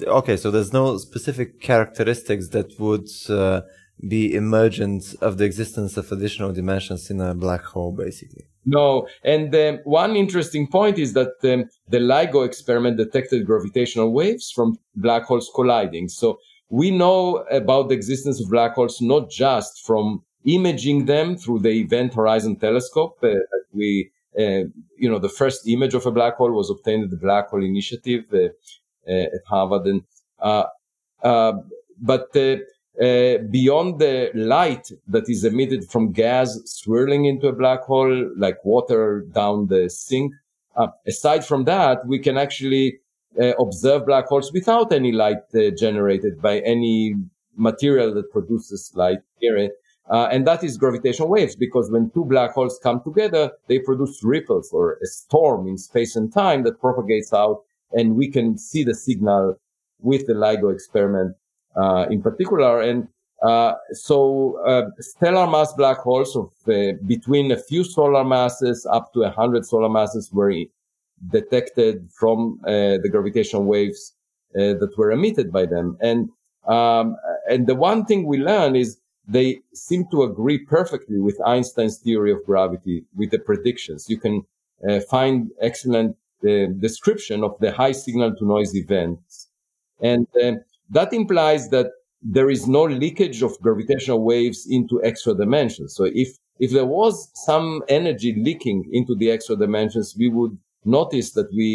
okay, so there's no specific characteristics that would uh, be emergent of the existence of additional dimensions in a black hole, basically. No, and um, one interesting point is that um, the LIGO experiment detected gravitational waves from black holes colliding. So we know about the existence of black holes not just from imaging them through the Event Horizon Telescope. Uh, we, uh, you know, the first image of a black hole was obtained at the Black Hole Initiative uh, at Harvard. And, uh, uh, but uh, beyond the light that is emitted from gas swirling into a black hole, like water down the sink, aside from that, we can actually observe black holes without any light generated by any material that produces light here. Uh, and that is gravitational waves because when two black holes come together, they produce ripples or a storm in space and time that propagates out and we can see the signal with the LIGO experiment uh, in particular. And uh, so uh, stellar mass black holes of uh, between a few solar masses up to 100 solar masses were detected from uh, the gravitational waves uh, that were emitted by them. And um, and the one thing we learn is they seem to agree perfectly with Einstein's theory of gravity with the predictions. You can find excellent the description of the high signal to noise events. And uh, that implies that there is no leakage of gravitational waves into extra dimensions. So if, if there was some energy leaking into the extra dimensions, we would notice that we,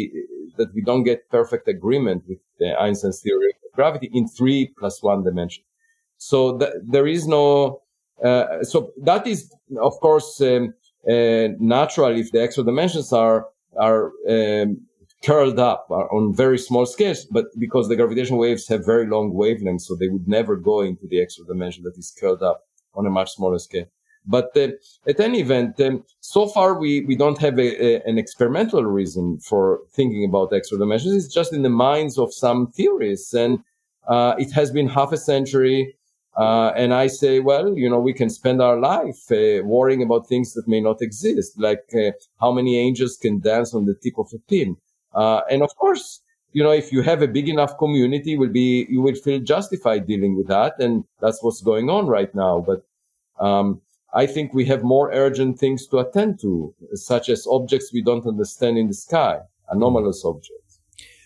that we don't get perfect agreement with Einstein's theory of gravity in three plus one dimension. So th- there is no, uh, so that is, of course, um, uh, natural if the extra dimensions are are um, curled up on very small scales, but because the gravitational waves have very long wavelengths, so they would never go into the extra dimension that is curled up on a much smaller scale. But uh, at any event, um, so far we, we don't have a, a, an experimental reason for thinking about extra dimensions. It's just in the minds of some theorists. And uh, it has been half a century. Uh, and I say, well, you know, we can spend our life uh, worrying about things that may not exist, like uh, how many angels can dance on the tip of a pin. Uh, and of course, you know, if you have a big enough community, will be you will feel justified dealing with that, and that's what's going on right now. But um, I think we have more urgent things to attend to, such as objects we don't understand in the sky, anomalous objects.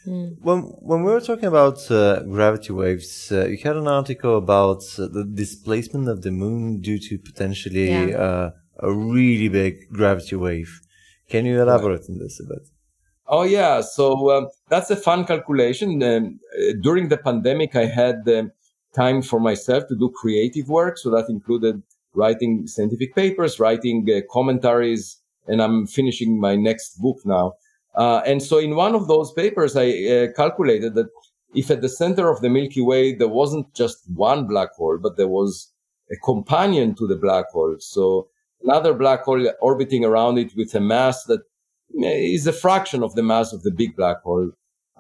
Mm. When when we were talking about uh, gravity waves, uh, you had an article about uh, the displacement of the moon due to potentially yeah. Uh, a really big gravity wave. Can you elaborate right. on this a bit? Oh yeah, so um, that's a fun calculation. Um, during the pandemic, I had um, time for myself to do creative work, so that included writing scientific papers, writing uh, commentaries, and I'm finishing my next book now. Uh, and so in one of those papers, I uh, calculated that if at the center of the Milky Way, there wasn't just one black hole, but there was a companion to the black hole. So another black hole orbiting around it with a mass that is a fraction of the mass of the big black hole,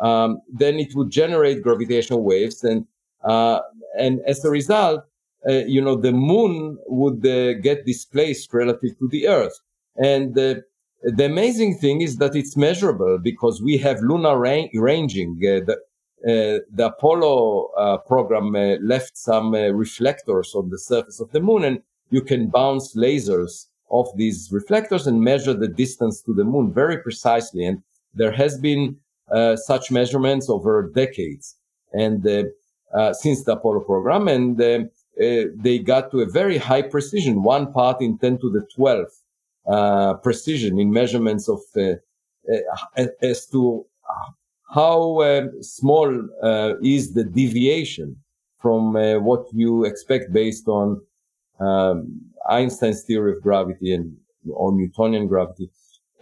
um, then it would generate gravitational waves, and uh, and as a result, uh, you know, the moon would uh, get displaced relative to the Earth, and uh, the amazing thing is that it's measurable because we have lunar ra- ranging. Uh, the, uh, the Apollo program left some reflectors on the surface of the moon, and you can bounce lasers off these reflectors and measure the distance to the moon very precisely. And there has been such measurements over decades, and since the Apollo program, and they got to a very high precision, one part in 10 to the 12th uh, precision in measurements of uh, uh, as to how um, small uh, is the deviation from uh, what you expect based on um, Einstein's theory of gravity and or Newtonian gravity.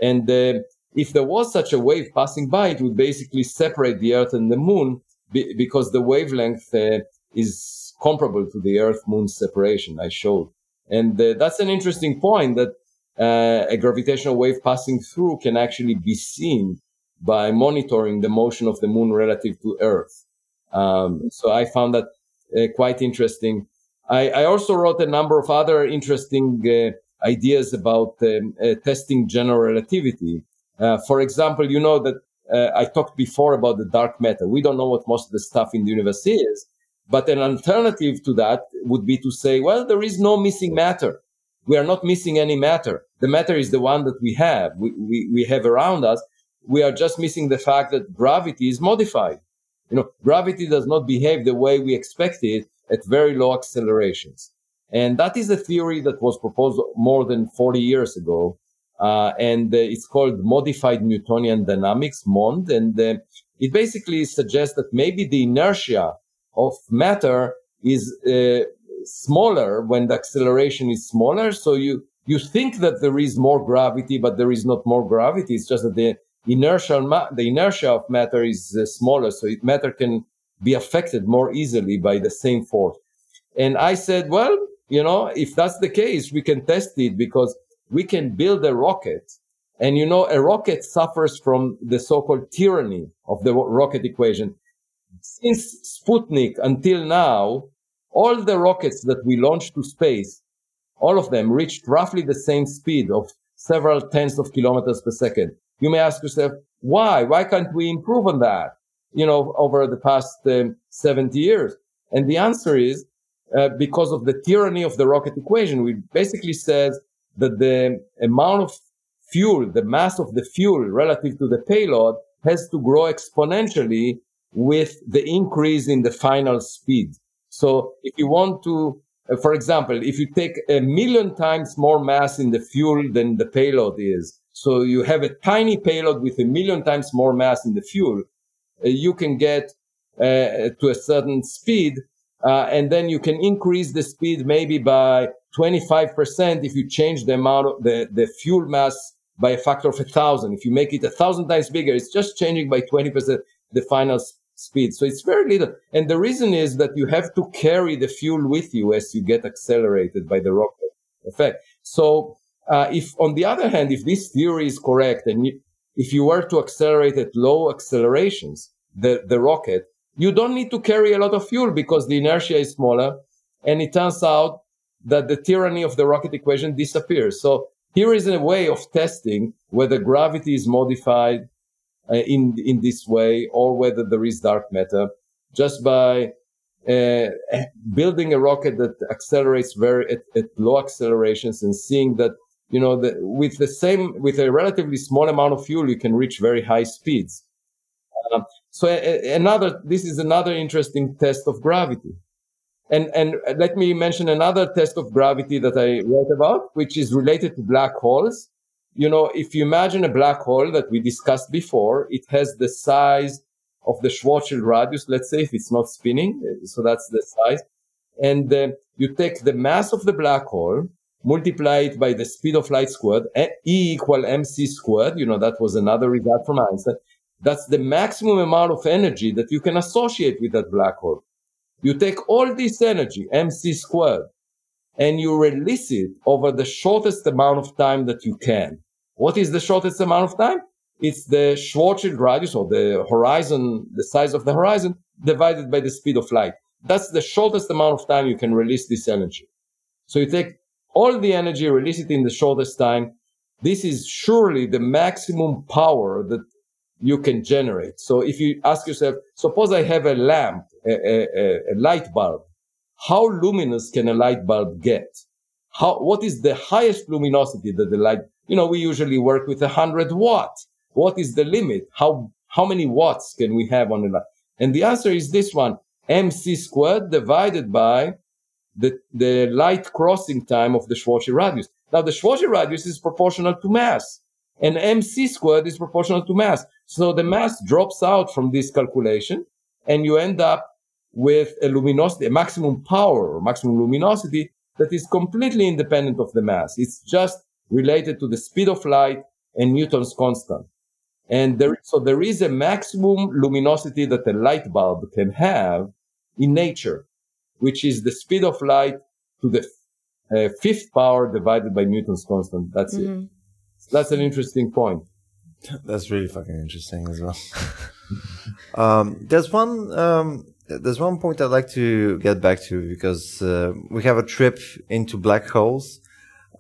And uh, if there was such a wave passing by, it would basically separate the Earth and the Moon be- because the wavelength uh, is comparable to the Earth-Moon separation I showed. And uh, that's an interesting point that uh, a gravitational wave passing through can actually be seen by monitoring the motion of the moon relative to Earth. Um, so I found that uh, quite interesting. I, I, also wrote a number of other interesting uh, ideas about um, uh, testing general relativity. Uh, for example, you know that I talked before about the dark matter. We don't know what most of the stuff in the universe is, but an alternative to that would be to say, well, there is no missing matter. We are not missing any matter. The matter is the one that we have, we, we, we have around us we are just missing the fact that gravity is modified. You know, gravity does not behave the way we expect it at very low accelerations. And that is a theory that was proposed more than 40 years ago. Uh, and uh, it's called modified Newtonian dynamics, MOND. And uh, it basically suggests that maybe the inertia of matter is uh, smaller when the acceleration is smaller. So you, you think that there is more gravity, but there is not more gravity. It's just that the inertial ma- the inertia of matter is uh, smaller, so it, matter can be affected more easily by the same force. And I said, well, you know, if that's the case, we can test it because we can build a rocket. And you know, a rocket suffers from the so-called tyranny of the rocket equation. Since Sputnik until now, all the rockets that we launched to space, all of them reached roughly the same speed of several tens of kilometers per second you may ask yourself, why? Why can't we improve on that? You know, over the past um, 70 years. And the answer is uh, because of the tyranny of the rocket equation, which basically says that the amount of fuel, the mass of the fuel relative to the payload has to grow exponentially with the increase in the final speed. So if you want to, uh, for example, if you take a million times more mass in the fuel than the payload is, so you have a tiny payload with a million times more mass in the fuel. Uh, you can get uh, to a certain speed, uh, and then you can increase the speed maybe by 25% if you change the amount of the, the fuel mass by a factor of a thousand. If you make it a thousand times bigger, it's just changing by 20% the final speed. So it's very little. And the reason is that you have to carry the fuel with you as you get accelerated by the rocket effect. So uh, if, on the other hand, if this theory is correct, and you, if you were to accelerate at low accelerations, the, the rocket, you don't need to carry a lot of fuel because the inertia is smaller. And it turns out that the tyranny of the rocket equation disappears. So here is a way of testing whether gravity is modified uh, in, in this way or whether there is dark matter just by uh, building a rocket that accelerates very at, at, low accelerations and seeing that you know, the, with the same, with a relatively small amount of fuel, you can reach very high speeds. Um, so another, this is another interesting test of gravity. And, and let me mention another test of gravity that I wrote about, which is related to black holes. You know, if you imagine a black hole that we discussed before, it has the size of the Schwarzschild radius, let's say, if it's not spinning. So that's the size. And uh, you take the mass of the black hole multiply it by the speed of light squared, E equal mc squared. You know, that was another result from Einstein. That's the maximum amount of energy that you can associate with that black hole. You take all this energy, mc squared, and you release it over the shortest amount of time that you can. What is the shortest amount of time? It's the Schwarzschild radius or the horizon, the size of the horizon divided by the speed of light. That's the shortest amount of time you can release this energy. So you take all the energy, release it in the shortest time. This is surely the maximum power that you can generate. So if you ask yourself, suppose I have a lamp, a, a, a light bulb, how luminous can a light bulb get? How, what is the highest luminosity that the light, you know, we usually work with a hundred watt. What is the limit? How, how many watts can we have on a light? And the answer is this one, mc squared divided by the, the light crossing time of the Schwarzschild radius. Now the Schwarzschild radius is proportional to mass and mc squared is proportional to mass. So the mass drops out from this calculation and you end up with a luminosity, a maximum power or maximum luminosity that is completely independent of the mass. It's just related to the speed of light and Newton's constant. And there, so there is a maximum luminosity that a light bulb can have in nature, which is the speed of light to the uh, fifth power divided by Newton's constant. That's mm-hmm. it. That's an interesting point. That's really fucking interesting as well. um, there's one, um, there's one point I'd like to get back to because uh, we have a trip into black holes.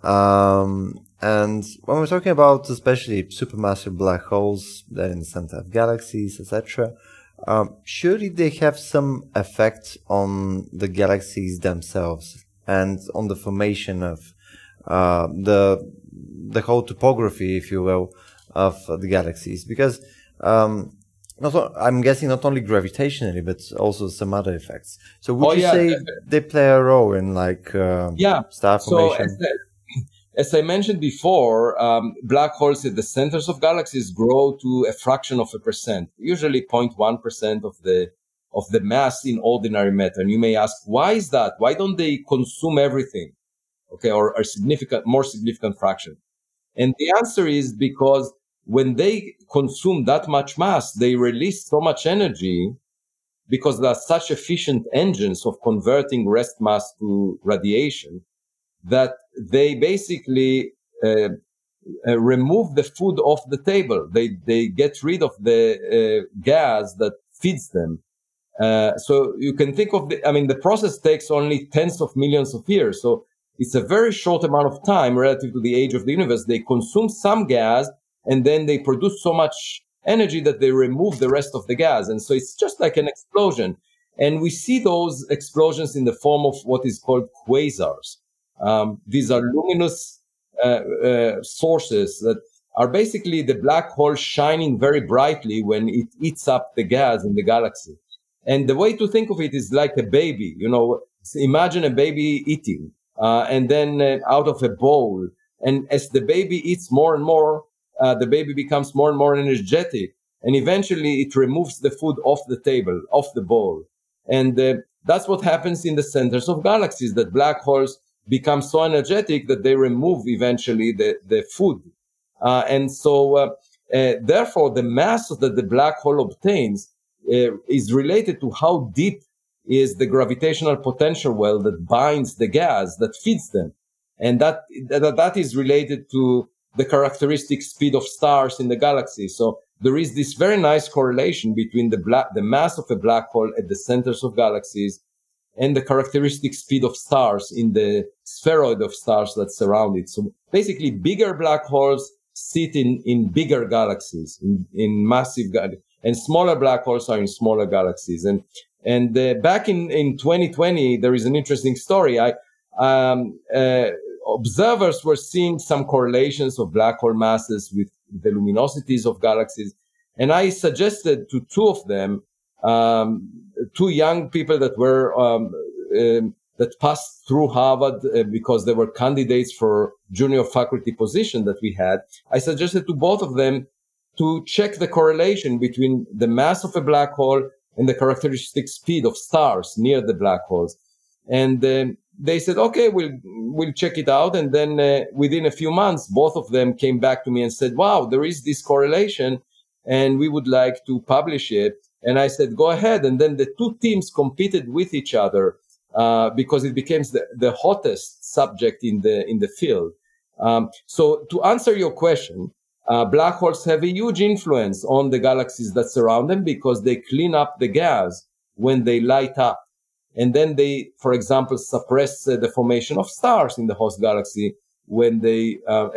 Um, and when we're talking about especially supermassive black holes that in the center of galaxies, etc., um, surely they have some effect on the galaxies themselves and on the formation of uh, the the whole topography, if you will, of the galaxies. Because um, not, I'm guessing not only gravitationally, but also some other effects. So would oh, you yeah, say they play a role in like uh, yeah. star formation? So as I mentioned before, um, black holes at the centers of galaxies grow to a fraction of a percent, usually 0.1% of the of the mass in ordinary matter. And you may ask, why is that? Why don't they consume everything? Okay, or a significant, more significant fraction. And the answer is because when they consume that much mass, they release so much energy because they are such efficient engines of converting rest mass to radiation that they basically uh, uh, remove the food off the table. They they get rid of the uh, gas that feeds them. Uh, so you can think of the. I mean, the process takes only tens of millions of years. So it's a very short amount of time relative to the age of the universe. They consume some gas and then they produce so much energy that they remove the rest of the gas. And so it's just like an explosion. And we see those explosions in the form of what is called quasars. Um, these are luminous uh, uh, sources that are basically the black hole shining very brightly when it eats up the gas in the galaxy. And the way to think of it is like a baby, you know, imagine a baby eating, uh, and then uh, out of a bowl. And as the baby eats more and more, uh, the baby becomes more and more energetic. And eventually it removes the food off the table, off the bowl. And uh, that's what happens in the centers of galaxies, that black holes become so energetic that they remove eventually the, the food. Uh, and so, uh, therefore, the mass that the black hole obtains is related to how deep is the gravitational potential well that binds the gas that feeds them. And that, that, that is related to the characteristic speed of stars in the galaxy. So there is this very nice correlation between the black, the mass of a black hole at the centers of galaxies and the characteristic speed of stars in the spheroid of stars that surround it. So basically bigger black holes sit in, in bigger galaxies, in, in massive, and smaller black holes are in smaller galaxies. And, and uh, back in, in 2020, there is an interesting story. I, um, uh, observers were seeing some correlations of black hole masses with the luminosities of galaxies. And I suggested to two of them um, two young people that were um, um, that passed through Harvard uh, because they were candidates for junior faculty position that we had. I suggested to both of them to check the correlation between the mass of a black hole and the characteristic speed of stars near the black holes. And um, they said, okay, we'll, we'll check it out. And then uh, within a few months, both of them came back to me and said, wow, there is this correlation and we would like to publish it. And I said, go ahead. And then the two teams competed with each other uh, because it became the, the hottest subject in the in the field. Um, so to answer your question, uh, black holes have a huge influence on the galaxies that surround them because they clean up the gas when they light up. And then they, for example, suppress uh, the formation of stars in the host galaxy when they, uh,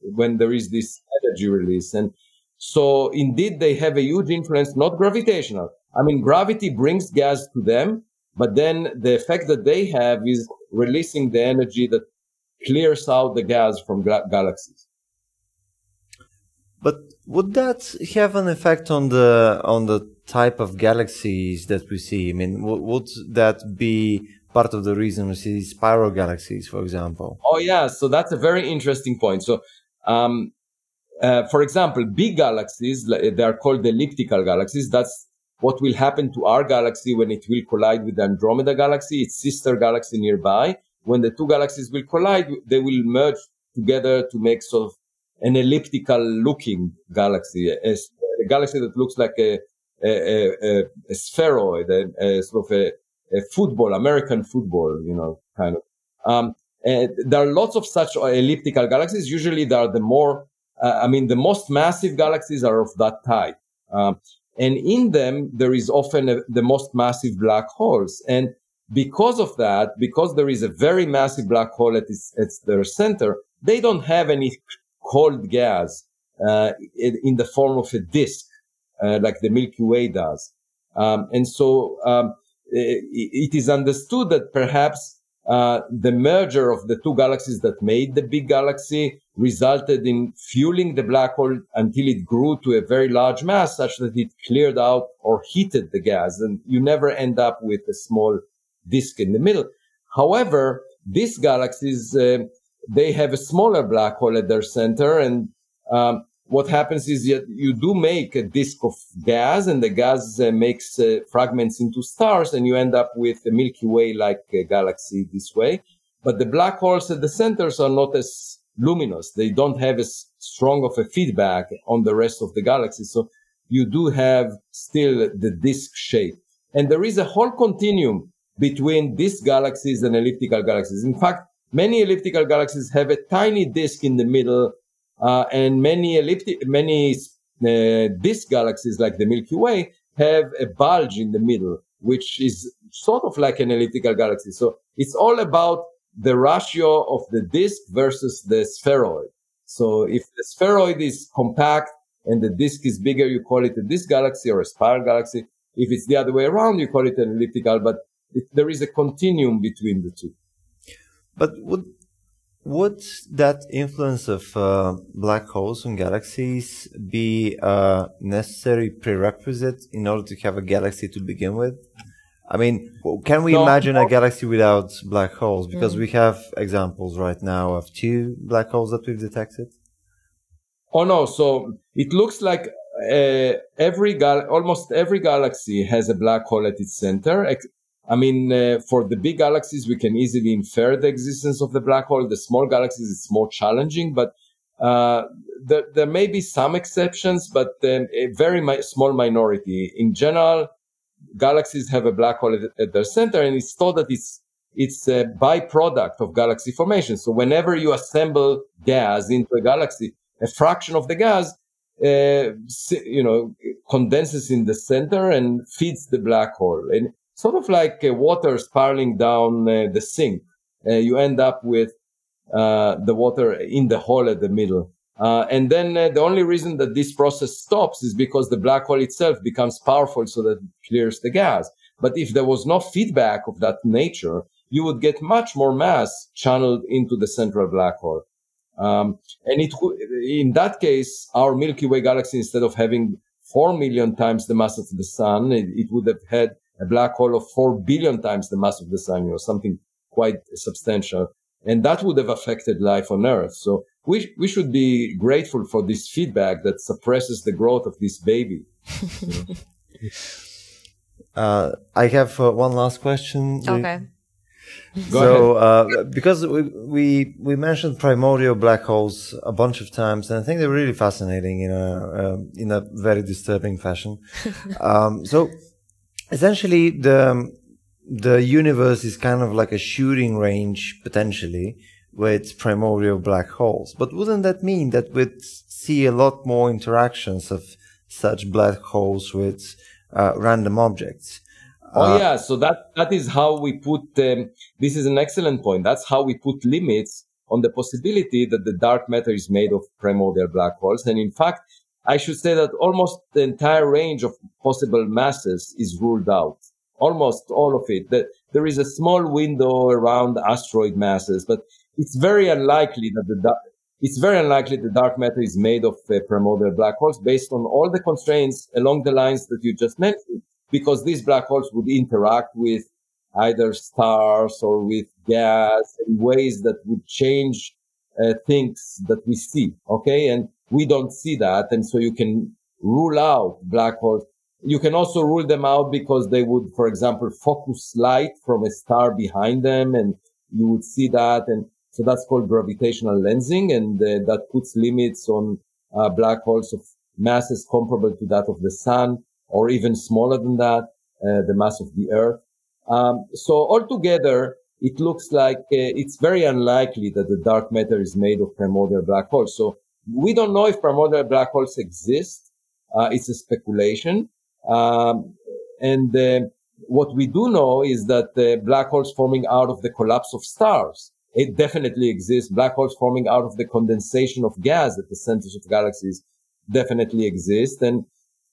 when there is this energy release. And so indeed they have a huge influence, not gravitational. I mean, gravity brings gas to them, but then the effect that they have is releasing the energy that clears out the gas from ga- galaxies. But would that have an effect on the on the type of galaxies that we see? I mean, would that be part of the reason we see spiral galaxies, for example? Oh yeah, so that's a very interesting point. So, um, uh, for example, big galaxies they are called elliptical galaxies. That's what will happen to our galaxy when it will collide with the Andromeda galaxy, its sister galaxy nearby. When the two galaxies will collide, they will merge together to make sort of an elliptical looking galaxy, a, a galaxy that looks like a, a, a, spheroid, a, sort of a, football, American football, you know, kind of. Um, there are lots of such elliptical galaxies. Usually they are the more, uh, I mean, the most massive galaxies are of that type. Um, and in them, there is often the most massive black holes. And because of that, because there is a very massive black hole at, its, at their center, they don't have any cold gas uh, in the form of a disk, uh, like the Milky Way does. Um, and so um, it, is understood that perhaps uh, the merger of the two galaxies that made the big galaxy resulted in fueling the black hole until it grew to a very large mass such that it cleared out or heated the gas and you never end up with a small disk in the middle. However, these galaxies uh, they have a smaller black hole at their center. And um, what happens is that you do make a disk of gas, and the gas uh, makes uh, fragments into stars, and you end up with a Milky Way like galaxy this way. But the black holes at the centers are not as luminous. They don't have as strong of a feedback on the rest of the galaxy. So you do have still the disk shape. And there is a whole continuum between these galaxies and elliptical galaxies. In fact, many elliptical galaxies have a tiny disk in the middle, uh, and many elliptic, many uh, disk galaxies like the Milky Way have a bulge in the middle, which is sort of like an elliptical galaxy. So it's all about the ratio of the disk versus the spheroid. So if the spheroid is compact and the disk is bigger, you call it a disk galaxy or a spiral galaxy. If it's the other way around, you call it an elliptical, but it, there is a continuum between the two. But would would that influence of uh, black holes on galaxies be a necessary prerequisite in order to have a galaxy to begin with? I mean, can we no, imagine no. a galaxy without black holes? Because mm. we have examples right now of two black holes that we've detected. Oh no! So it looks like uh, every gal- almost every galaxy has a black hole at its center, ex- I mean, uh, for the big galaxies, we can easily infer the existence of the black hole. The small galaxies, it's more challenging, but uh, there, there, may be some exceptions, but um, a very mi- small minority. In general, galaxies have a black hole at, at, their center, and it's thought that it's it's a byproduct of galaxy formation. So whenever you assemble gas into a galaxy, a fraction of the gas, uh, you know, condenses in the center and feeds the black hole. And sort of like uh, water spiraling down uh, the sink. Uh, you end up with the water in the hole at the middle. Uh, and then uh, the only reason that this process stops is because the black hole itself becomes powerful so that it clears the gas. But if there was no feedback of that nature, you would get much more mass channeled into the central black hole. Um, and it, in that case, our Milky Way galaxy, instead of having 4 million times the mass of the sun, it, it would have had a black hole of 4 billion times the mass of the sun, you know, something quite substantial. And that would have affected life on Earth. So we, we should be grateful for this feedback that suppresses the growth of this baby. uh, I have uh, one last question. Okay. so, uh, because we, we, we mentioned primordial black holes a bunch of times, and I think they're really fascinating in a uh, in a very disturbing fashion. um, so, essentially the the universe is kind of like a shooting range potentially with primordial black holes. But wouldn't that mean that we'd see a lot more interactions of such black holes with uh, random objects? Oh Uh, yeah, so that that is how we put. Um, this is an excellent point. That's how we put limits on the possibility that the dark matter is made of primordial black holes. And in fact, I should say that almost the entire range of possible masses is ruled out. Almost all of it. There is a small window around asteroid masses, but it's very unlikely that the it's very unlikely the dark matter is made of uh, primordial black holes based on all the constraints along the lines that you just mentioned because these black holes would interact with either stars or with gas in ways that would change uh, things that we see. Okay. And we don't see that. And so you can rule out black holes. You can also rule them out because they would, for example, focus light from a star behind them and you would see that. And so that's called gravitational lensing. And uh, that puts limits on uh, black holes of masses comparable to that of the sun or even smaller than that, uh, the mass of the earth. Um, so altogether, it looks like uh, it's very unlikely that the dark matter is made of primordial black holes. So we don't know if primordial black holes exist. Uh, it's a speculation. Um, and uh, what we do know is that the black holes forming out of the collapse of stars, it definitely exists. Black holes forming out of the condensation of gas at the centers of galaxies definitely exist. And,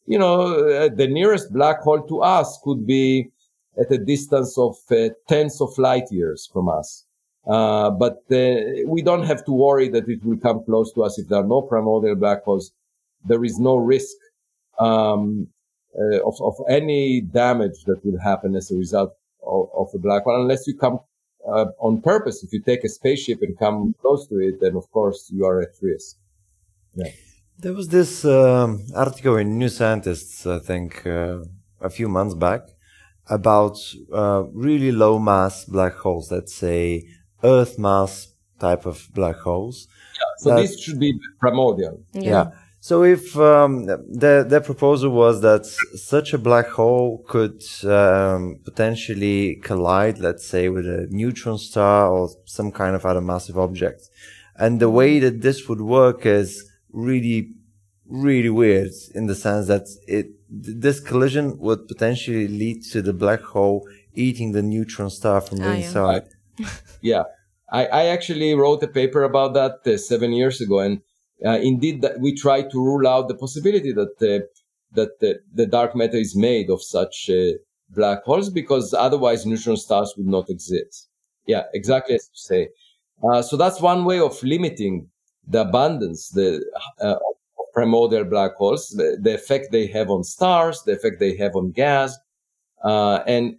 you know, uh, the nearest black hole to us could be at a distance of uh, tens of light years from us. Uh, but uh, we don't have to worry that it will come close to us if there are no primordial black holes. There is no risk um, uh, of, of any damage that will happen as a result of, of a black hole, unless you come uh, on purpose. If you take a spaceship and come close to it, then of course you are at risk. Yeah. There was this um, article in New Scientists, I think, uh, a few months back about uh, really low mass black holes, let's say Earth mass type of black holes. Yeah, So That- this should be primordial. Yeah. So if um, the the proposal was that such a black hole could um, potentially collide, let's say, with a neutron star or some kind of other massive object, and the way that this would work is really, really weird in the sense that it this collision would potentially lead to the black hole eating the neutron star from the Ah, inside. Yeah, I, I actually wrote a paper about that uh, seven years ago, and uh, indeed, that we tried to rule out the possibility that uh, that the, the dark matter is made of such uh, black holes because otherwise neutron stars would not exist. Yeah, exactly as you say. Uh, so that's one way of limiting the abundance the uh, of primordial black holes, the, the effect they have on stars, the effect they have on gas, uh, and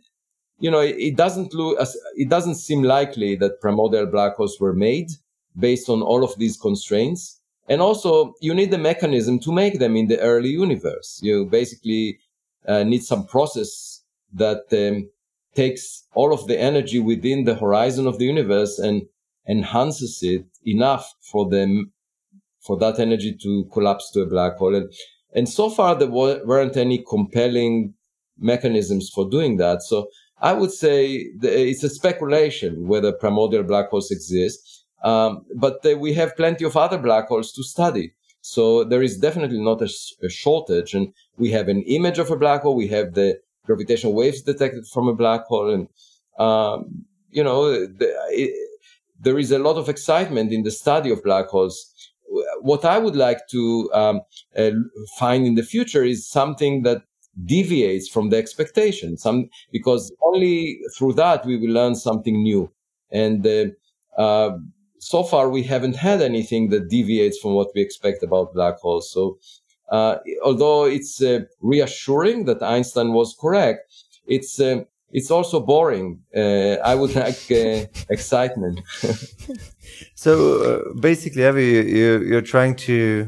you know, it, it doesn't look, it doesn't seem likely that primordial black holes were made based on all of these constraints. And also, you need a mechanism to make them in the early universe. You basically uh, need some process that um, takes all of the energy within the horizon of the universe and enhances it enough for them for that energy to collapse to a black hole. And, and so far, there weren't any compelling mechanisms for doing that. So I would say it's a speculation whether primordial black holes exist. Um, but we have plenty of other black holes to study. So there is definitely not a shortage. And we have an image of a black hole. We have the gravitational waves detected from a black hole. And, um, you know, the, it, there is a lot of excitement in the study of black holes. What I would like to um, uh, find in the future is something that deviates from the expectation. Some because only through that we will learn something new. And uh, uh, so far we haven't had anything that deviates from what we expect about black holes. So uh, although it's uh, reassuring that Einstein was correct, it's uh, it's also boring. Uh, I would like excitement. So basically, Avi, you, you're trying to,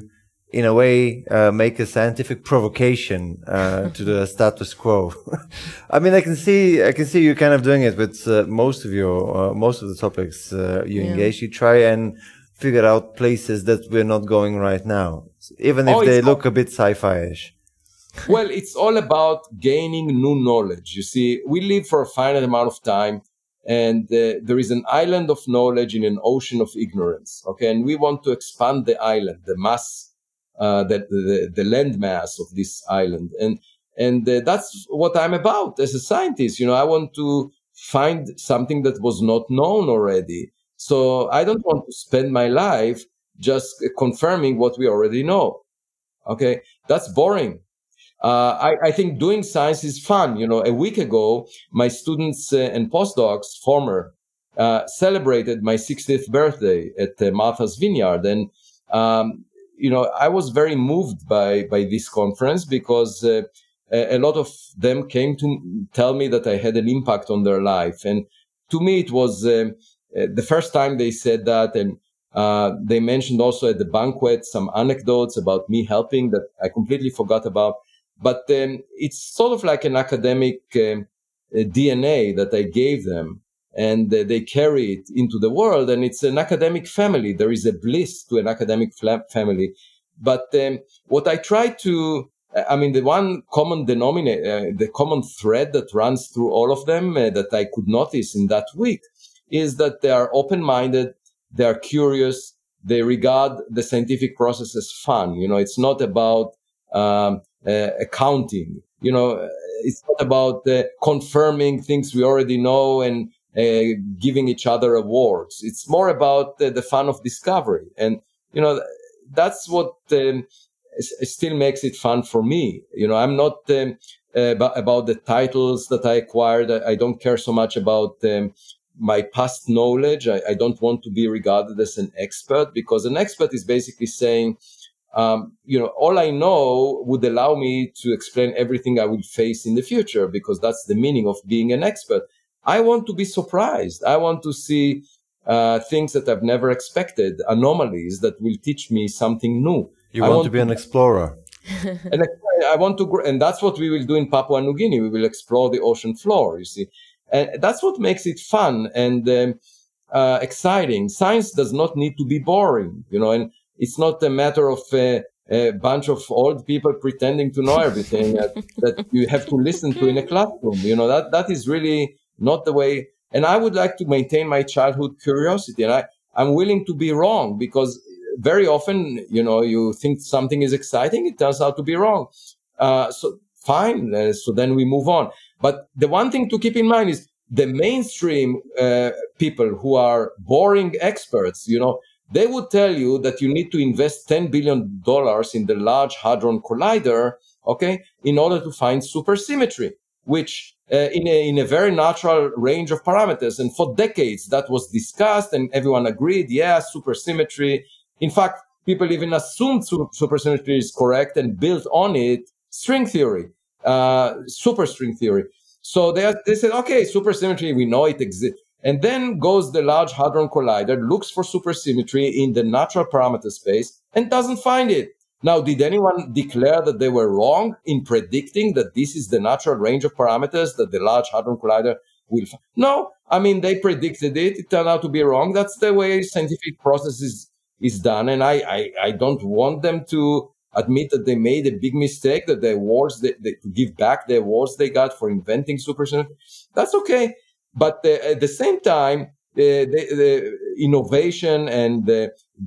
in a way, uh, make a scientific provocation uh, to the status quo. I mean, I can see, I can see you kind of doing it with uh, most of your, uh, most of the topics uh, you Yeah. engage. You try and figure out places that we're not going right now, even if Oh, they look a bit sci-fi-ish. well, it's all about gaining new knowledge. You see, we live for a finite amount of time and uh, there is an island of knowledge in an ocean of ignorance. Okay. And we want to expand the island, the mass, uh, the, the, the land of this island. And, and uh, that's what I'm about as a scientist. You know, I want to find something that was not known already. So I don't want to spend my life just confirming what we already know. Okay. That's boring. Uh, I, I, think doing science is fun. You know, a week ago, my students uh, and postdocs, former, uh, celebrated my 60th birthday at Martha's Vineyard. And, um, you know, I was very moved by, by this conference because uh, a, lot of them came to tell me that I had an impact on their life. And to me, it was um, uh, the first time they said that. And they mentioned also at the banquet some anecdotes about me helping that I completely forgot about. But um, it's sort of like an academic um, DNA that I gave them, and uh, they carry it into the world. And it's an academic family. There is a bliss to an academic family. But um, what I try to I mean, the one common denominator, uh, the common thread that runs through all of them uh, that I could notice in that week is that they are open minded, they are curious, they regard the scientific process as fun. You know, it's not about um, uh, accounting. You know, it's not about uh, confirming things we already know and uh, giving each other awards. It's more about the fun of discovery. And, you know, that's what um, still makes it fun for me. You know, I'm not um, about, about, the titles that I acquired. I, I don't care so much about um, my past knowledge. I, I, don't want to be regarded as an expert because an expert is basically saying, um, you know, all I know would allow me to explain everything I will face in the future because that's the meaning of being an expert. I want to be surprised. I want to see uh, things that I've never expected, anomalies that will teach me something new. You want, want, to be an explorer. and I want to, and that's what we will do in Papua New Guinea. We will explore the ocean floor. You see, and that's what makes it fun and um, uh, exciting. Science does not need to be boring, you know, and it's not a matter of a, a bunch of old people pretending to know everything that, that you have to listen to in a classroom. You know, that, that is really not the way. And I would like to maintain my childhood curiosity. And I, I'm willing to be wrong because very often, you know, you think something is exciting. It turns out to be wrong. Uh, so fine. Uh, so then we move on. But the one thing to keep in mind is the mainstream uh, people who are boring experts, you know, they would tell you that you need to invest $10 billion in the Large Hadron Collider, okay, in order to find supersymmetry, which uh, in, a, in a very natural range of parameters. And for decades, that was discussed and everyone agreed, yeah, supersymmetry. In fact, people even assumed supersymmetry is correct and built on it string theory, uh, superstring theory. So they, they said, okay, supersymmetry, we know it exists. And then goes the Large Hadron Collider, looks for supersymmetry in the natural parameter space and doesn't find it. Now, did anyone declare that they were wrong in predicting that this is the natural range of parameters that the Large Hadron Collider will find? No, I mean, they predicted it. It turned out to be wrong. That's the way scientific process is, is done. And I, I, I don't want them to admit that they made a big mistake, that the awards, they, they, give back the awards they got for inventing supersymmetry. That's okay. But uh, at the same time, the, the, innovation and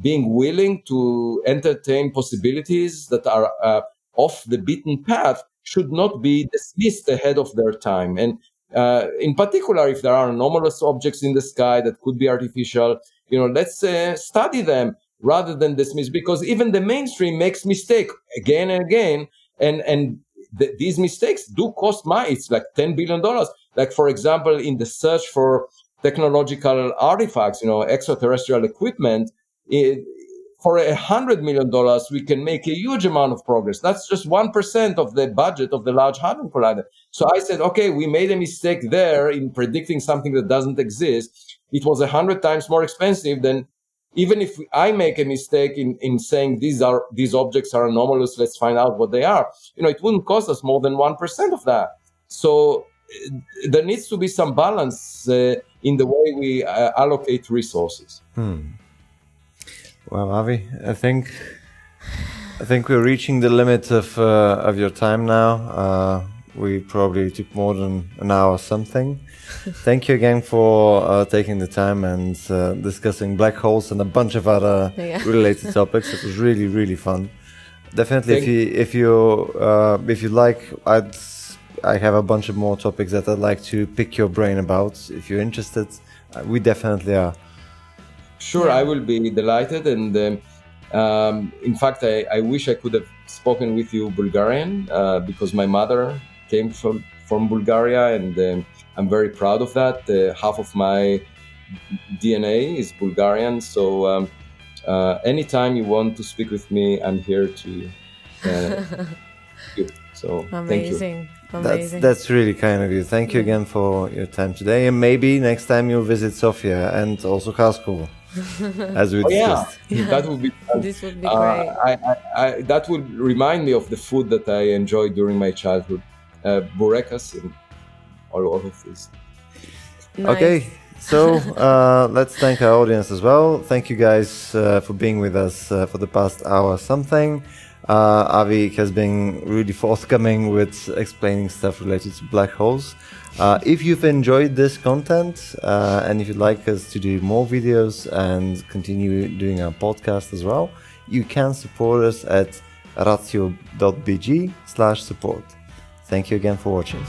being willing to entertain possibilities that are uh, off the beaten path should not be dismissed ahead of their time. And uh, in particular, if there are anomalous objects in the sky that could be artificial, you know, let's uh, study them rather than dismiss, because even the mainstream makes mistake again and again, and and th- these mistakes do cost money. It's like ten billion dollars. Like, for example, in the search for technological artifacts, you know, extraterrestrial equipment, it, for a hundred million dollars, we can make a huge amount of progress. That's just one percent of the budget of the Large Hadron Collider. So I said, okay, we made a mistake there in predicting something that doesn't exist. It was a hundred times more expensive than even if I make a mistake in, in saying these are these objects are anomalous, let's find out what they are. You know, it wouldn't cost us more than one percent of that. So there needs to be some balance uh, in the way we uh, allocate resources. Hmm. Well, Avi, I think I think we're reaching the limit of uh, of your time now. Uh, we probably took more than an hour or something. Thank you again for uh, taking the time and uh, discussing black holes and a bunch of other Yeah. related topics. It was really really fun. Definitely, if you if you uh, if you like, I'd I have a bunch of more topics that I'd like to pick your brain about. If you're interested, uh, we definitely are. Sure, Yeah. I will be delighted. And um, um, in fact, I, I wish I could have spoken with you Bulgarian uh, because my mother came from, from Bulgaria, and um, I'm very proud of that. Uh, half of my DNA is Bulgarian. So um, uh, anytime you want to speak with me, I'm here to. Uh, you. So thank you. Amazing. That's Amazing. that's really kind of you. Thank you again for your time today, and maybe next time you'll visit Sofia and also Kharkov, as we Oh, yeah, discussed. that would be. fun. this would be Uh, great. I, I, I, that would remind me of the food that I enjoyed during my childhood, uh, burekas and all, all of this. Nice. Okay, so uh, let's thank our audience as well. Thank you guys uh, for being with us uh, for the past hour something. Uh, Avi has been really forthcoming with explaining stuff related to black holes. Uh, if you've enjoyed this content uh, and if you'd like us to do more videos and continue doing our podcast as well, you can support us at ratio.bg slash support. Thank you again for watching.